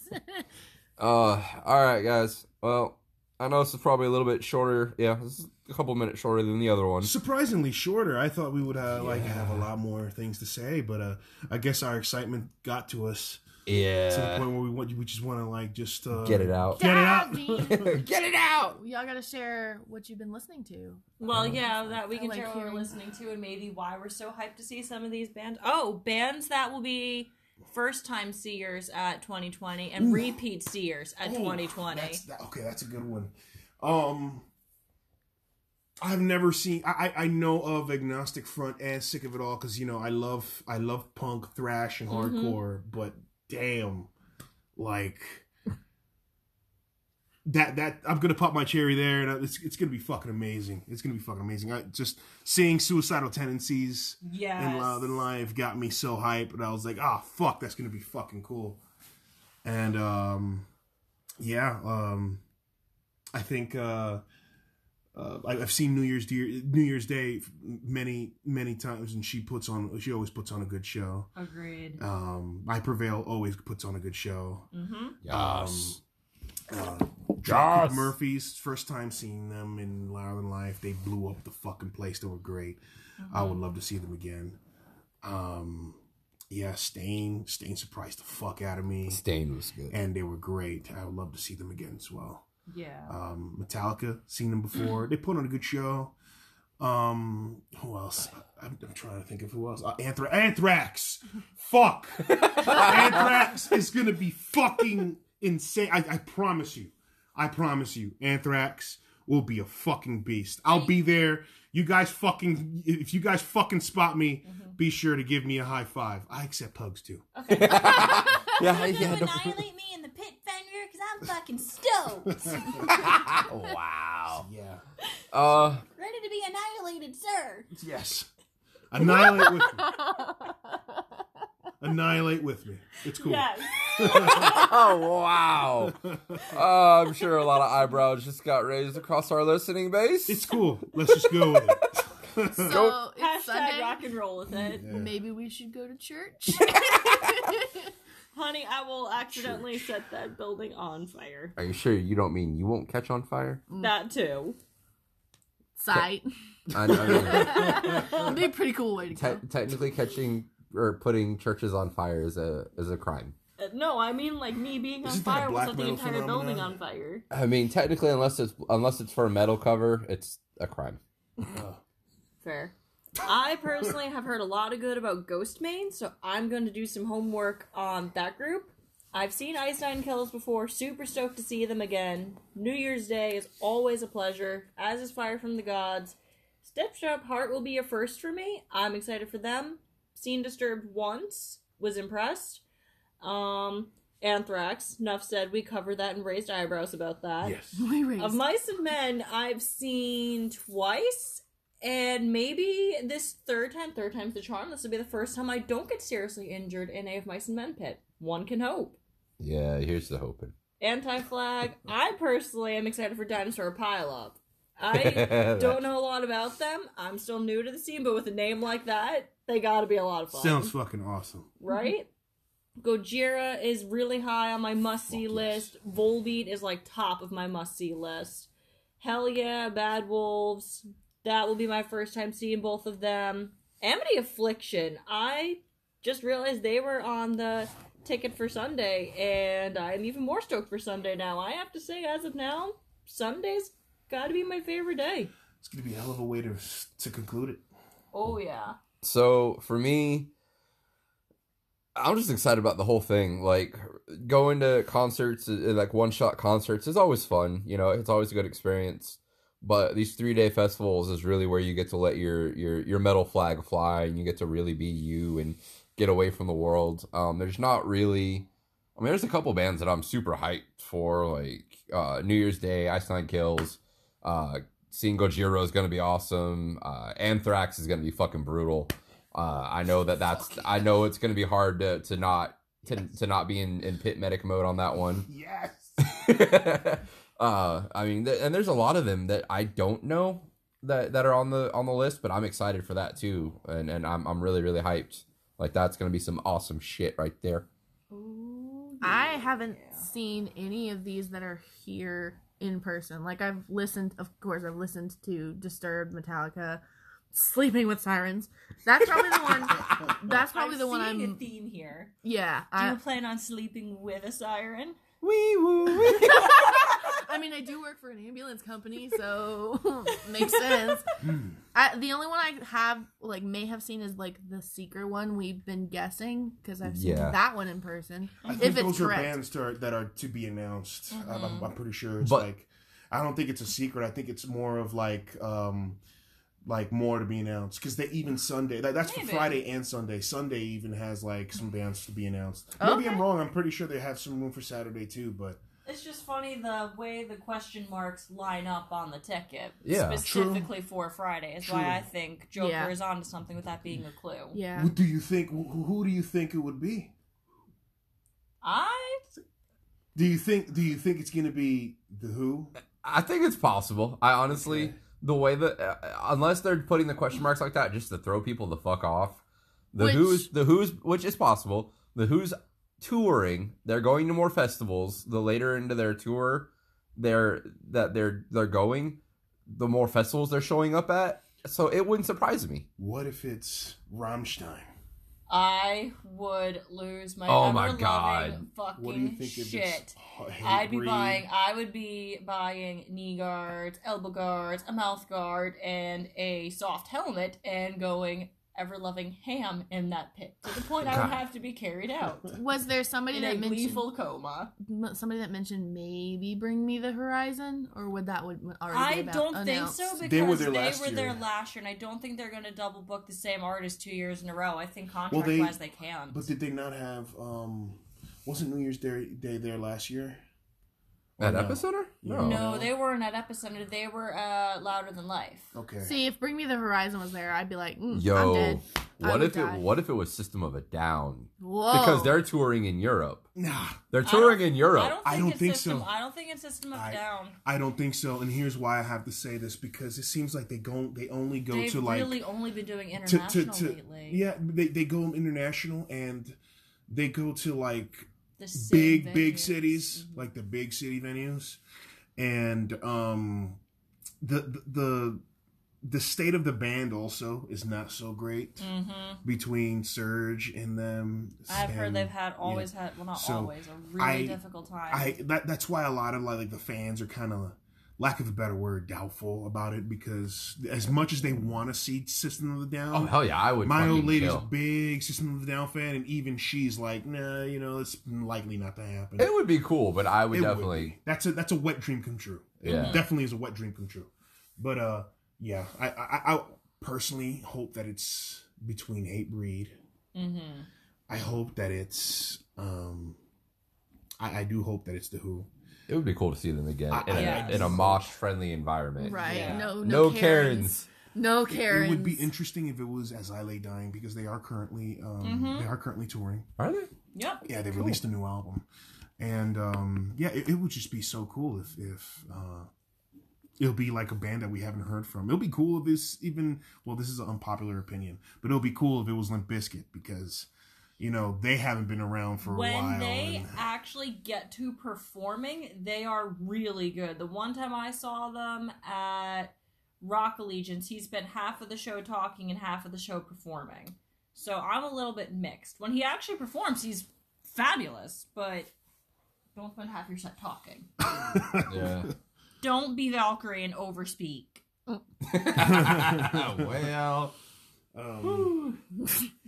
Uh, all right, guys. Well, I know this is probably a little bit shorter. Yeah, this is a couple minutes shorter than the other one. Surprisingly shorter. I thought we would uh, like have a lot more things to say, but uh I guess our excitement got to us Yeah. to the point where we want we just want to like just uh Get it out. Get it out. Get it out! Y'all gotta share what you've been listening to. Well, yeah, that we can like share what we're listening to and maybe why we're so hyped to see some of these bands. Oh, bands that will be first time seers at 2020 and Ooh. repeat seers at Oh, 2020. That's, that, okay, that's a good one. Um, I've never seen. I I know of Agnostic Front and Sick of It All because you know I love I love punk, thrash, and Mhm. hardcore. But damn, like that that I'm gonna pop my cherry there, and it's it's gonna be fucking amazing. It's gonna be fucking amazing. I just seeing suicidal tendencies Yes. in Love and Life got me so hyped, and I was like, "Ah, fuck, that's gonna be fucking cool." And um, yeah, um, I think uh, uh, I- I've seen New Year's Day, New Year's Day many many times, and she puts on she always puts on a good show. Agreed. Um, I Prevail always puts on a good show. Mm-hmm. Yes. Uh, Yes. Murphy's first time seeing them in Louder Than Life. They blew up the fucking place. They were great. I would love to see them again. Um, yeah, Staind. Staind surprised the fuck out of me, Staind was good. and they were great. I would love to see them again as well. Yeah. Um, Metallica, seen them before. they put on a good show. Um, who else? I'm, I'm trying to think of who else. Uh, Anthra- Anthrax. Fuck. Anthrax is gonna be fucking insane. I, I promise you. I promise you. Anthrax will be a fucking beast. I'll be there. You guys fucking. If you guys fucking spot me, be sure to give me a high five. I accept hugs too. Okay. yeah, You yeah. gonna don't- annihilate me in the pit fender because I'm fucking stoked. wow. Yeah. Uh, Ready to be annihilated, sir. Yes. Annihilate with me. Annihilate with me. It's cool. Yes. oh wow. Uh, I'm sure a lot of eyebrows just got raised across our listening base. It's cool. Let's just go with it. So it's Hashtag Sunday. rock and roll with it. Yeah. Maybe we should go to church. Honey, I will accidentally set that building on fire. Are you sure you don't mean you won't catch on fire? That too. Sight. I, I mean, That'd be a pretty cool way to go. technically, catching or putting churches on fire is a is a crime. Uh, no, I mean like me being on Isn't that a fire will black set the metal entire building on fire. I mean, technically, unless it's unless it's for a metal cover, it's a crime. Fair. I personally have heard a lot of good about Ghostemane, so I'm going to do some homework on that group. I've seen Ice Nine Kills before, super stoked to see them again. New Year's Day is always a pleasure, as is Fire from the Gods. Stitched Up Heart will be a first for me. I'm excited for them. Seen Disturbed once, was impressed. Um, Anthrax, enough said, we covered that and raised eyebrows about that. yes. We raised. Of Mice and Men, I've seen twice, and maybe this third time, third time's the charm. This will be the first time I don't get seriously injured in a of Mice and Men pit. One can hope. Yeah, here's the hoping. Anti Flag, I personally am excited for Dinosaur Pileup. I don't know a lot about them. I'm still new to the scene, but with a name like that, they gotta be a lot of fun. Sounds fucking awesome. right? Gojira is really high on my must see Fuck yes. list. Volbeat is like top of my must see list. Hell yeah, Bad Wolves. That will be my first time seeing both of them. Amity Affliction. I just realized they were on the ticket for Sunday, and I'm even more stoked for Sunday now. I have to say, as of now, Sunday's gotta be my favorite day. It's gonna be a hell of a way to to conclude it. Oh, yeah. So for me, I'm just excited about the whole thing. Like going to concerts, uh, like one shot concerts, is always fun. You know, it's always a good experience. But these three day festivals is really where you get to let your your your metal flag fly, and you get to really be you and get away from the world. Um, there's not really. I mean, there's a couple bands that I'm super hyped for, like uh, New Year's Day, Ice Nine Kills. Uh, seeing Gojira is going to be awesome. Uh, Anthrax is going to be fucking brutal. Uh, I know that that's. I know it's going to be hard to, to not to, to not be in, in pit medic mode on that one. Yes. uh, I mean, th- and there's a lot of them that I don't know that that are on the on the list, but I'm excited for that too, and and I'm I'm really really hyped. Like that's going to be some awesome shit right there. I haven't seen any of these that are here in person. Like I've listened, of course, I've listened to Disturbed, Metallica, Sleeping with Sirens. That's probably the one. That's probably I'm the one I'm. Seeing a theme here. Yeah, Do I, you plan on sleeping with a siren? Wee woo. I mean, I do work for an ambulance company, so makes sense. I, the only one I have, like, may have seen is like the secret one we've been guessing because I've seen Yeah. that one in person. I think If it's those are correct. bands to, that are to be announced. I'm- I'm, Mhm. I'm pretty sure it's But- like. I don't think it's a secret. I think it's more of like. um like more to be announced because they even Sunday that, that's for Friday and Sunday. Sunday even has like some bands to be announced. Maybe I'm wrong. I'm pretty sure they have some room for Saturday too. But It's just funny the way the question marks line up on the ticket. Yeah. Specifically for Friday is why I think Joker Yeah. is onto something with that being a clue. Yeah. who do you think? Who, who do you think it would be? I Do you think? Do you think it's going to be the Who? I think it's possible. I honestly, Okay. The way that uh, unless they're putting the question marks like that just to throw people the fuck off, the Which- who's the who's which is possible. The who's touring. They're going to more festivals. The later into their tour, they're that they're they're going, the more festivals they're showing up at. So it wouldn't surprise me. What if it's Rammstein? I would lose my Oh my God. fucking What do you think if shit. it's H- I'd be Hatebreed? buying. I would be buying knee guards, elbow guards, a mouth guard, and a soft helmet, and going ever loving ham in that pit to the point I would have to be carried out Was there somebody in a that mentioned gleeful coma. somebody that mentioned maybe bring me the horizon, or would that would already I be about don't think so because They they were were there there, last year. last year, and I don't think they're going to double book the same artist two years in a row. I think Well, contract they- wise they can. But did they not have? um Wasn't New Year's Day, Day there last year? At no. Epicenter? No. no, they weren't at Epicenter. They were uh, louder than life. Okay. See, if Bring Me the Horizon was there, I'd be like, mm, I'm Yo, dead. What if die. it what if it was System of a Down? Whoa. Because they're touring in Europe. Nah, They're touring don't- in I Europe. don't think, I don't think system, so. I don't think it's System of a I- Down. I don't think so. And here's why I have to say this because it seems like they go, they only go They've to like really only been doing to, international to, to lately. yeah, they they go international and they go to like The big big venues. cities like the big city venues and um the the the, the state of the band also is not so great Mm-hmm. between Serj and them I've heard they've had always had well not So, always a really I- difficult time. I that that's why a lot of like the fans are kind of lack of a better word doubtful about it because as much as they want to see System of the Down oh hell yeah, I would. my old lady's kill. big System of the Down fan, and even she's like, nah, you know, it's likely not to happen. It would be cool, but I would It definitely. be. That's a that's a wet dream come true. It Yeah. definitely is a wet dream come true. But uh, yeah, I I, I personally hope that it's between Hatebreed. mm-hmm. I hope that it's um, I, I do hope that it's the Who. It would be cool to see them again I- in a, Yes. in a mosh friendly environment. right? Yeah. No, No no, Karens. Karens. No It- Karens. It would be interesting if it was As I Lay Dying because they are currently um, Mhm. they are currently touring. Are they? Yep. yeah, they released a new album, and um, yeah, it, it would just be so cool if if uh, it'll be like a band that we haven't heard from. It'll be cool if this even well, this is an unpopular opinion, but it'll be cool if it was Limp Bizkit because you know they haven't been around for a while. when they and- actually get to performing, they are really good. The one time I saw them at Rock Allegiance, he spent half of the show talking and half of the show performing. So I'm a little bit mixed. When he actually performs, he's fabulous, but don't spend half your set talking. Yeah. Don't be Valkyrie and overspeak. well, um,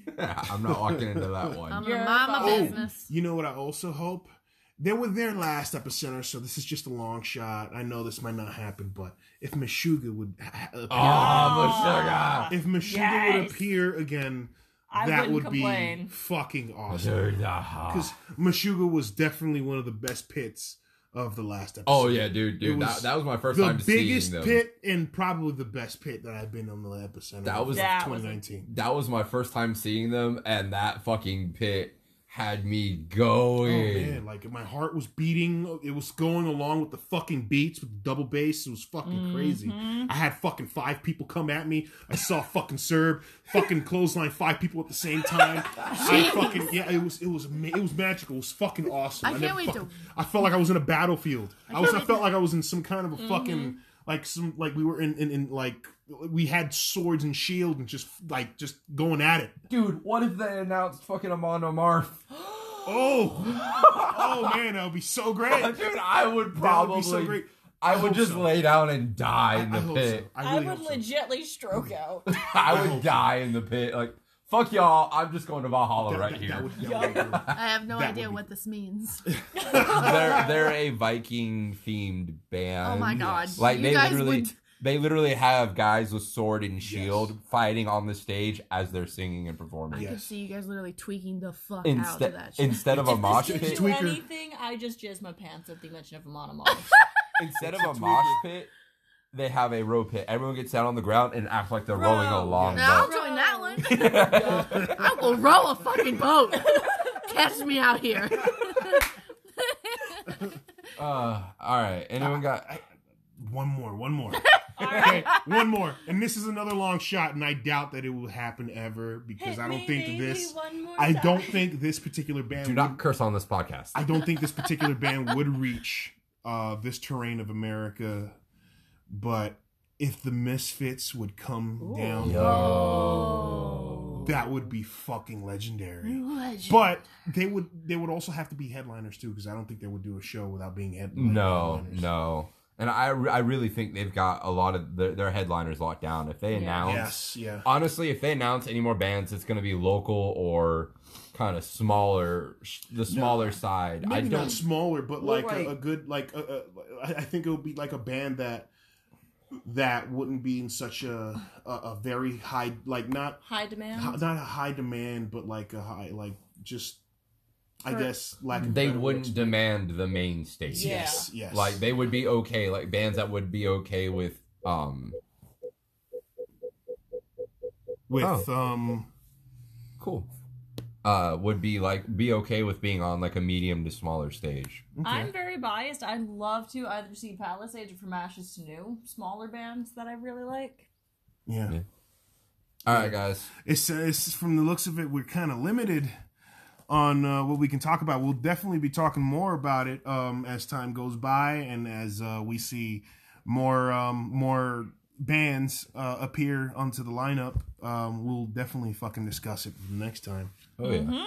I'm not walking into that one. I'm You're gonna mind my fine. business. Oh, you know what? I also hope. They were there last epicenter, so this is just a long shot. I know this might not happen, but if Meshuggah would ha- appear, Oh, if Meshuggah would appear again, I that wouldn't complain. be fucking awesome. Because Meshuggah was definitely one of the best pits of the last oh, episode. Oh yeah, dude, dude, was that, that was my first the time biggest seeing them. pit and probably the best pit that I've been on the epicenter. That of was- That was 2019. That was my first time seeing them, and that fucking pit had me going. Oh going. man, like my heart was beating. It was going along with the fucking beats with the double bass. It was fucking crazy. Mhm. I had fucking five people come at me. I saw fucking Serb fucking clothesline five people at the same time. I fucking yeah, it was it was it was magical. It was fucking awesome. I can't wait fucking- to- I felt like I was in a battlefield. I, can't was. I felt to- like I was in some kind of a Mm-hmm. fucking like some like we were in, in in like we had swords and shield and just like just going at it. Dude, what if they announced fucking Amon Amarth? Oh, oh man, that would be so great. Dude, I would That probably. would be so great. I I would just so. lay down and die in I the hope pit. so. I I, really would hope so. legitly stroke out. I would hope so. die in the pit. Like, fuck y'all. I'm just going to Valhalla That- right that- here. that would- that would be cool. I have no That idea would be- what this means. they're they're a Viking themed band. oh my god! Like you they guys literally would. they literally have guys with sword and shield fighting on the stage as they're singing and performing. I could Yes. see you guys literally tweaking the fuck out to Instead that shit. instead of a if mosh this pit, Tweaker. anything, I just jizz my pants at the mention of Amarth. instead of a mosh pit, they have a row pit. Everyone gets down on the ground and acts like they're rowing Row. along. Now I'll but- join that one. I will row a fucking boat. Catch me out here. Uh, all right. Anyone got? One more, one more. All Okay, one more, and this is another long shot, and I doubt that it will happen ever because Hit I don't me, think this. one more I don't think this particular band. Do would- not curse on this podcast. I don't think this particular band would reach uh, this terrain of America, but if the Misfits would come down, Yo. that would be fucking legendary. Legend. But they would they would also have to be headliners too, because I don't think they would do a show without being head- No, headliners. no. And I, I really think they've got a lot of their, their headliners locked down. If they Yeah. announce, Yes, yeah. honestly, if they announce any more bands, it's going to be local or kind of smaller, the smaller side. I don't. not smaller, but like, like- a, a good like. A, a, I I think it would be like a band that that wouldn't be in such a a, a very high like not High demand. hi- not a high demand, but like a high like just. I guess like they wouldn't word. demand the main stage. Yeah. Yes, yes. Like they would be okay, like bands that would be okay with um with um cool. Uh would be like be okay with being on like a medium to smaller stage. okay. I'm very biased. I'd love to either see Palisades or From Ashes to New, smaller bands that I really like. yeah. Yeah. All right, guys. It's, uh, it's from the looks of it, we're kind of limited on uh, what we can talk about. We'll definitely be talking more about it um, as time goes by and as uh, we see more um, more bands uh, appear onto the lineup. Um, we'll definitely fucking discuss it next time. Oh yeah. Mm-hmm.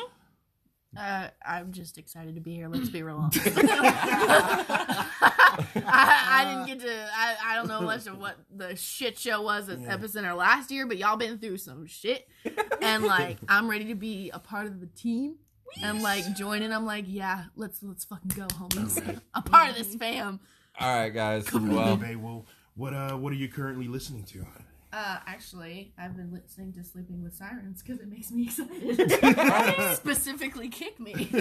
Uh, I'm just excited to be here. Let's be real. honest. I, I didn't get to. I, I don't know much of what the shit show was at Yeah. Epicenter last year, but y'all been through some shit, and like I'm ready to be a part of the team and like join in. I'm like, yeah, let's let's fucking go, homies. A part of this fam. All right, guys. Well, Well, Bay, well, what uh, what are you currently listening to? Uh, actually, I've been listening to Sleeping with Sirens because it makes me excited. Specifically, kick me.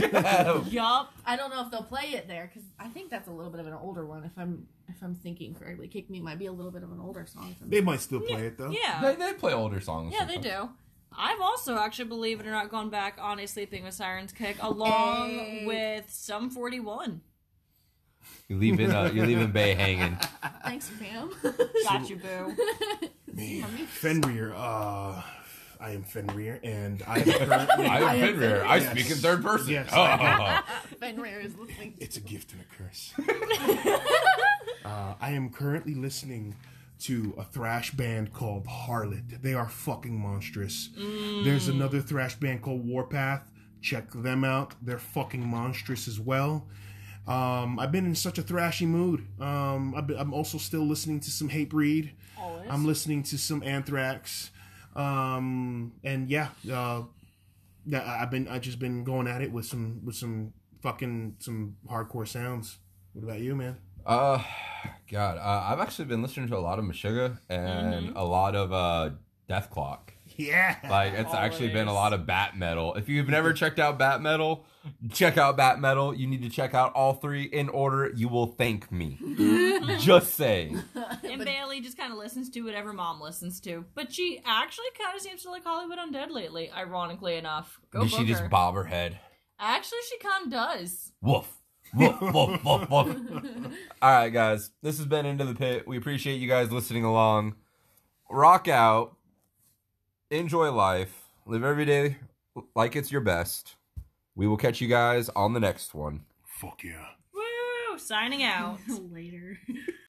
Yup. I don't know if they'll play it there because I think that's a little bit of an older one. If I'm if I'm thinking correctly, "Kick Me" might be a little bit of an older song. For They me. might still play it though. Yeah. they, they play older songs. Yeah, they sometimes. do. I've also actually, believe it or not, gone back on a Sleeping with Sirens kick along Hey. with Sum 41. You leaving uh, you leaving Bay hanging. Thanks, fam. Got you, boo. Man, Fenrir. Uh, I am Fenrir, and I am currently. I am Fenrir. I Yes. speak in third person. Yes. Oh. Fenrir is listening. It's a gift and a curse. uh, I am currently listening to a thrash band called Harlot. They are fucking monstrous. There's another thrash band called Warpath. Check them out. They're fucking monstrous as well. Um, I've been in such a thrashy mood. Um, I've been, I'm also still listening to some Hatebreed. Always. I'm listening to some Anthrax. Um, and yeah, uh, I- I've been I just been going at it with some with some fucking some hardcore sounds. What about you, man? Uh, God, uh, I've actually been listening to a lot of Meshuggah and a lot of uh, Dethklok. Yeah, Like it's actually been a lot of Bat Metal. If you've never checked out Bat Metal, check out Bat Metal. You need to check out all three in order. You will thank me. Just saying. And Bailey just kind of listens to whatever mom listens to. But she actually kind of seems to like Hollywood Undead lately, ironically enough. Go Did she just her. bob her head? Actually, she kind of does. Woof. Woof, woof, woof, woof. All right, guys. This has been Into the Pit. We appreciate you guys listening along. Rock out. Enjoy life. Live every day like it's your best. We will catch you guys on the next one. Fuck yeah. Woo! Signing out. Later.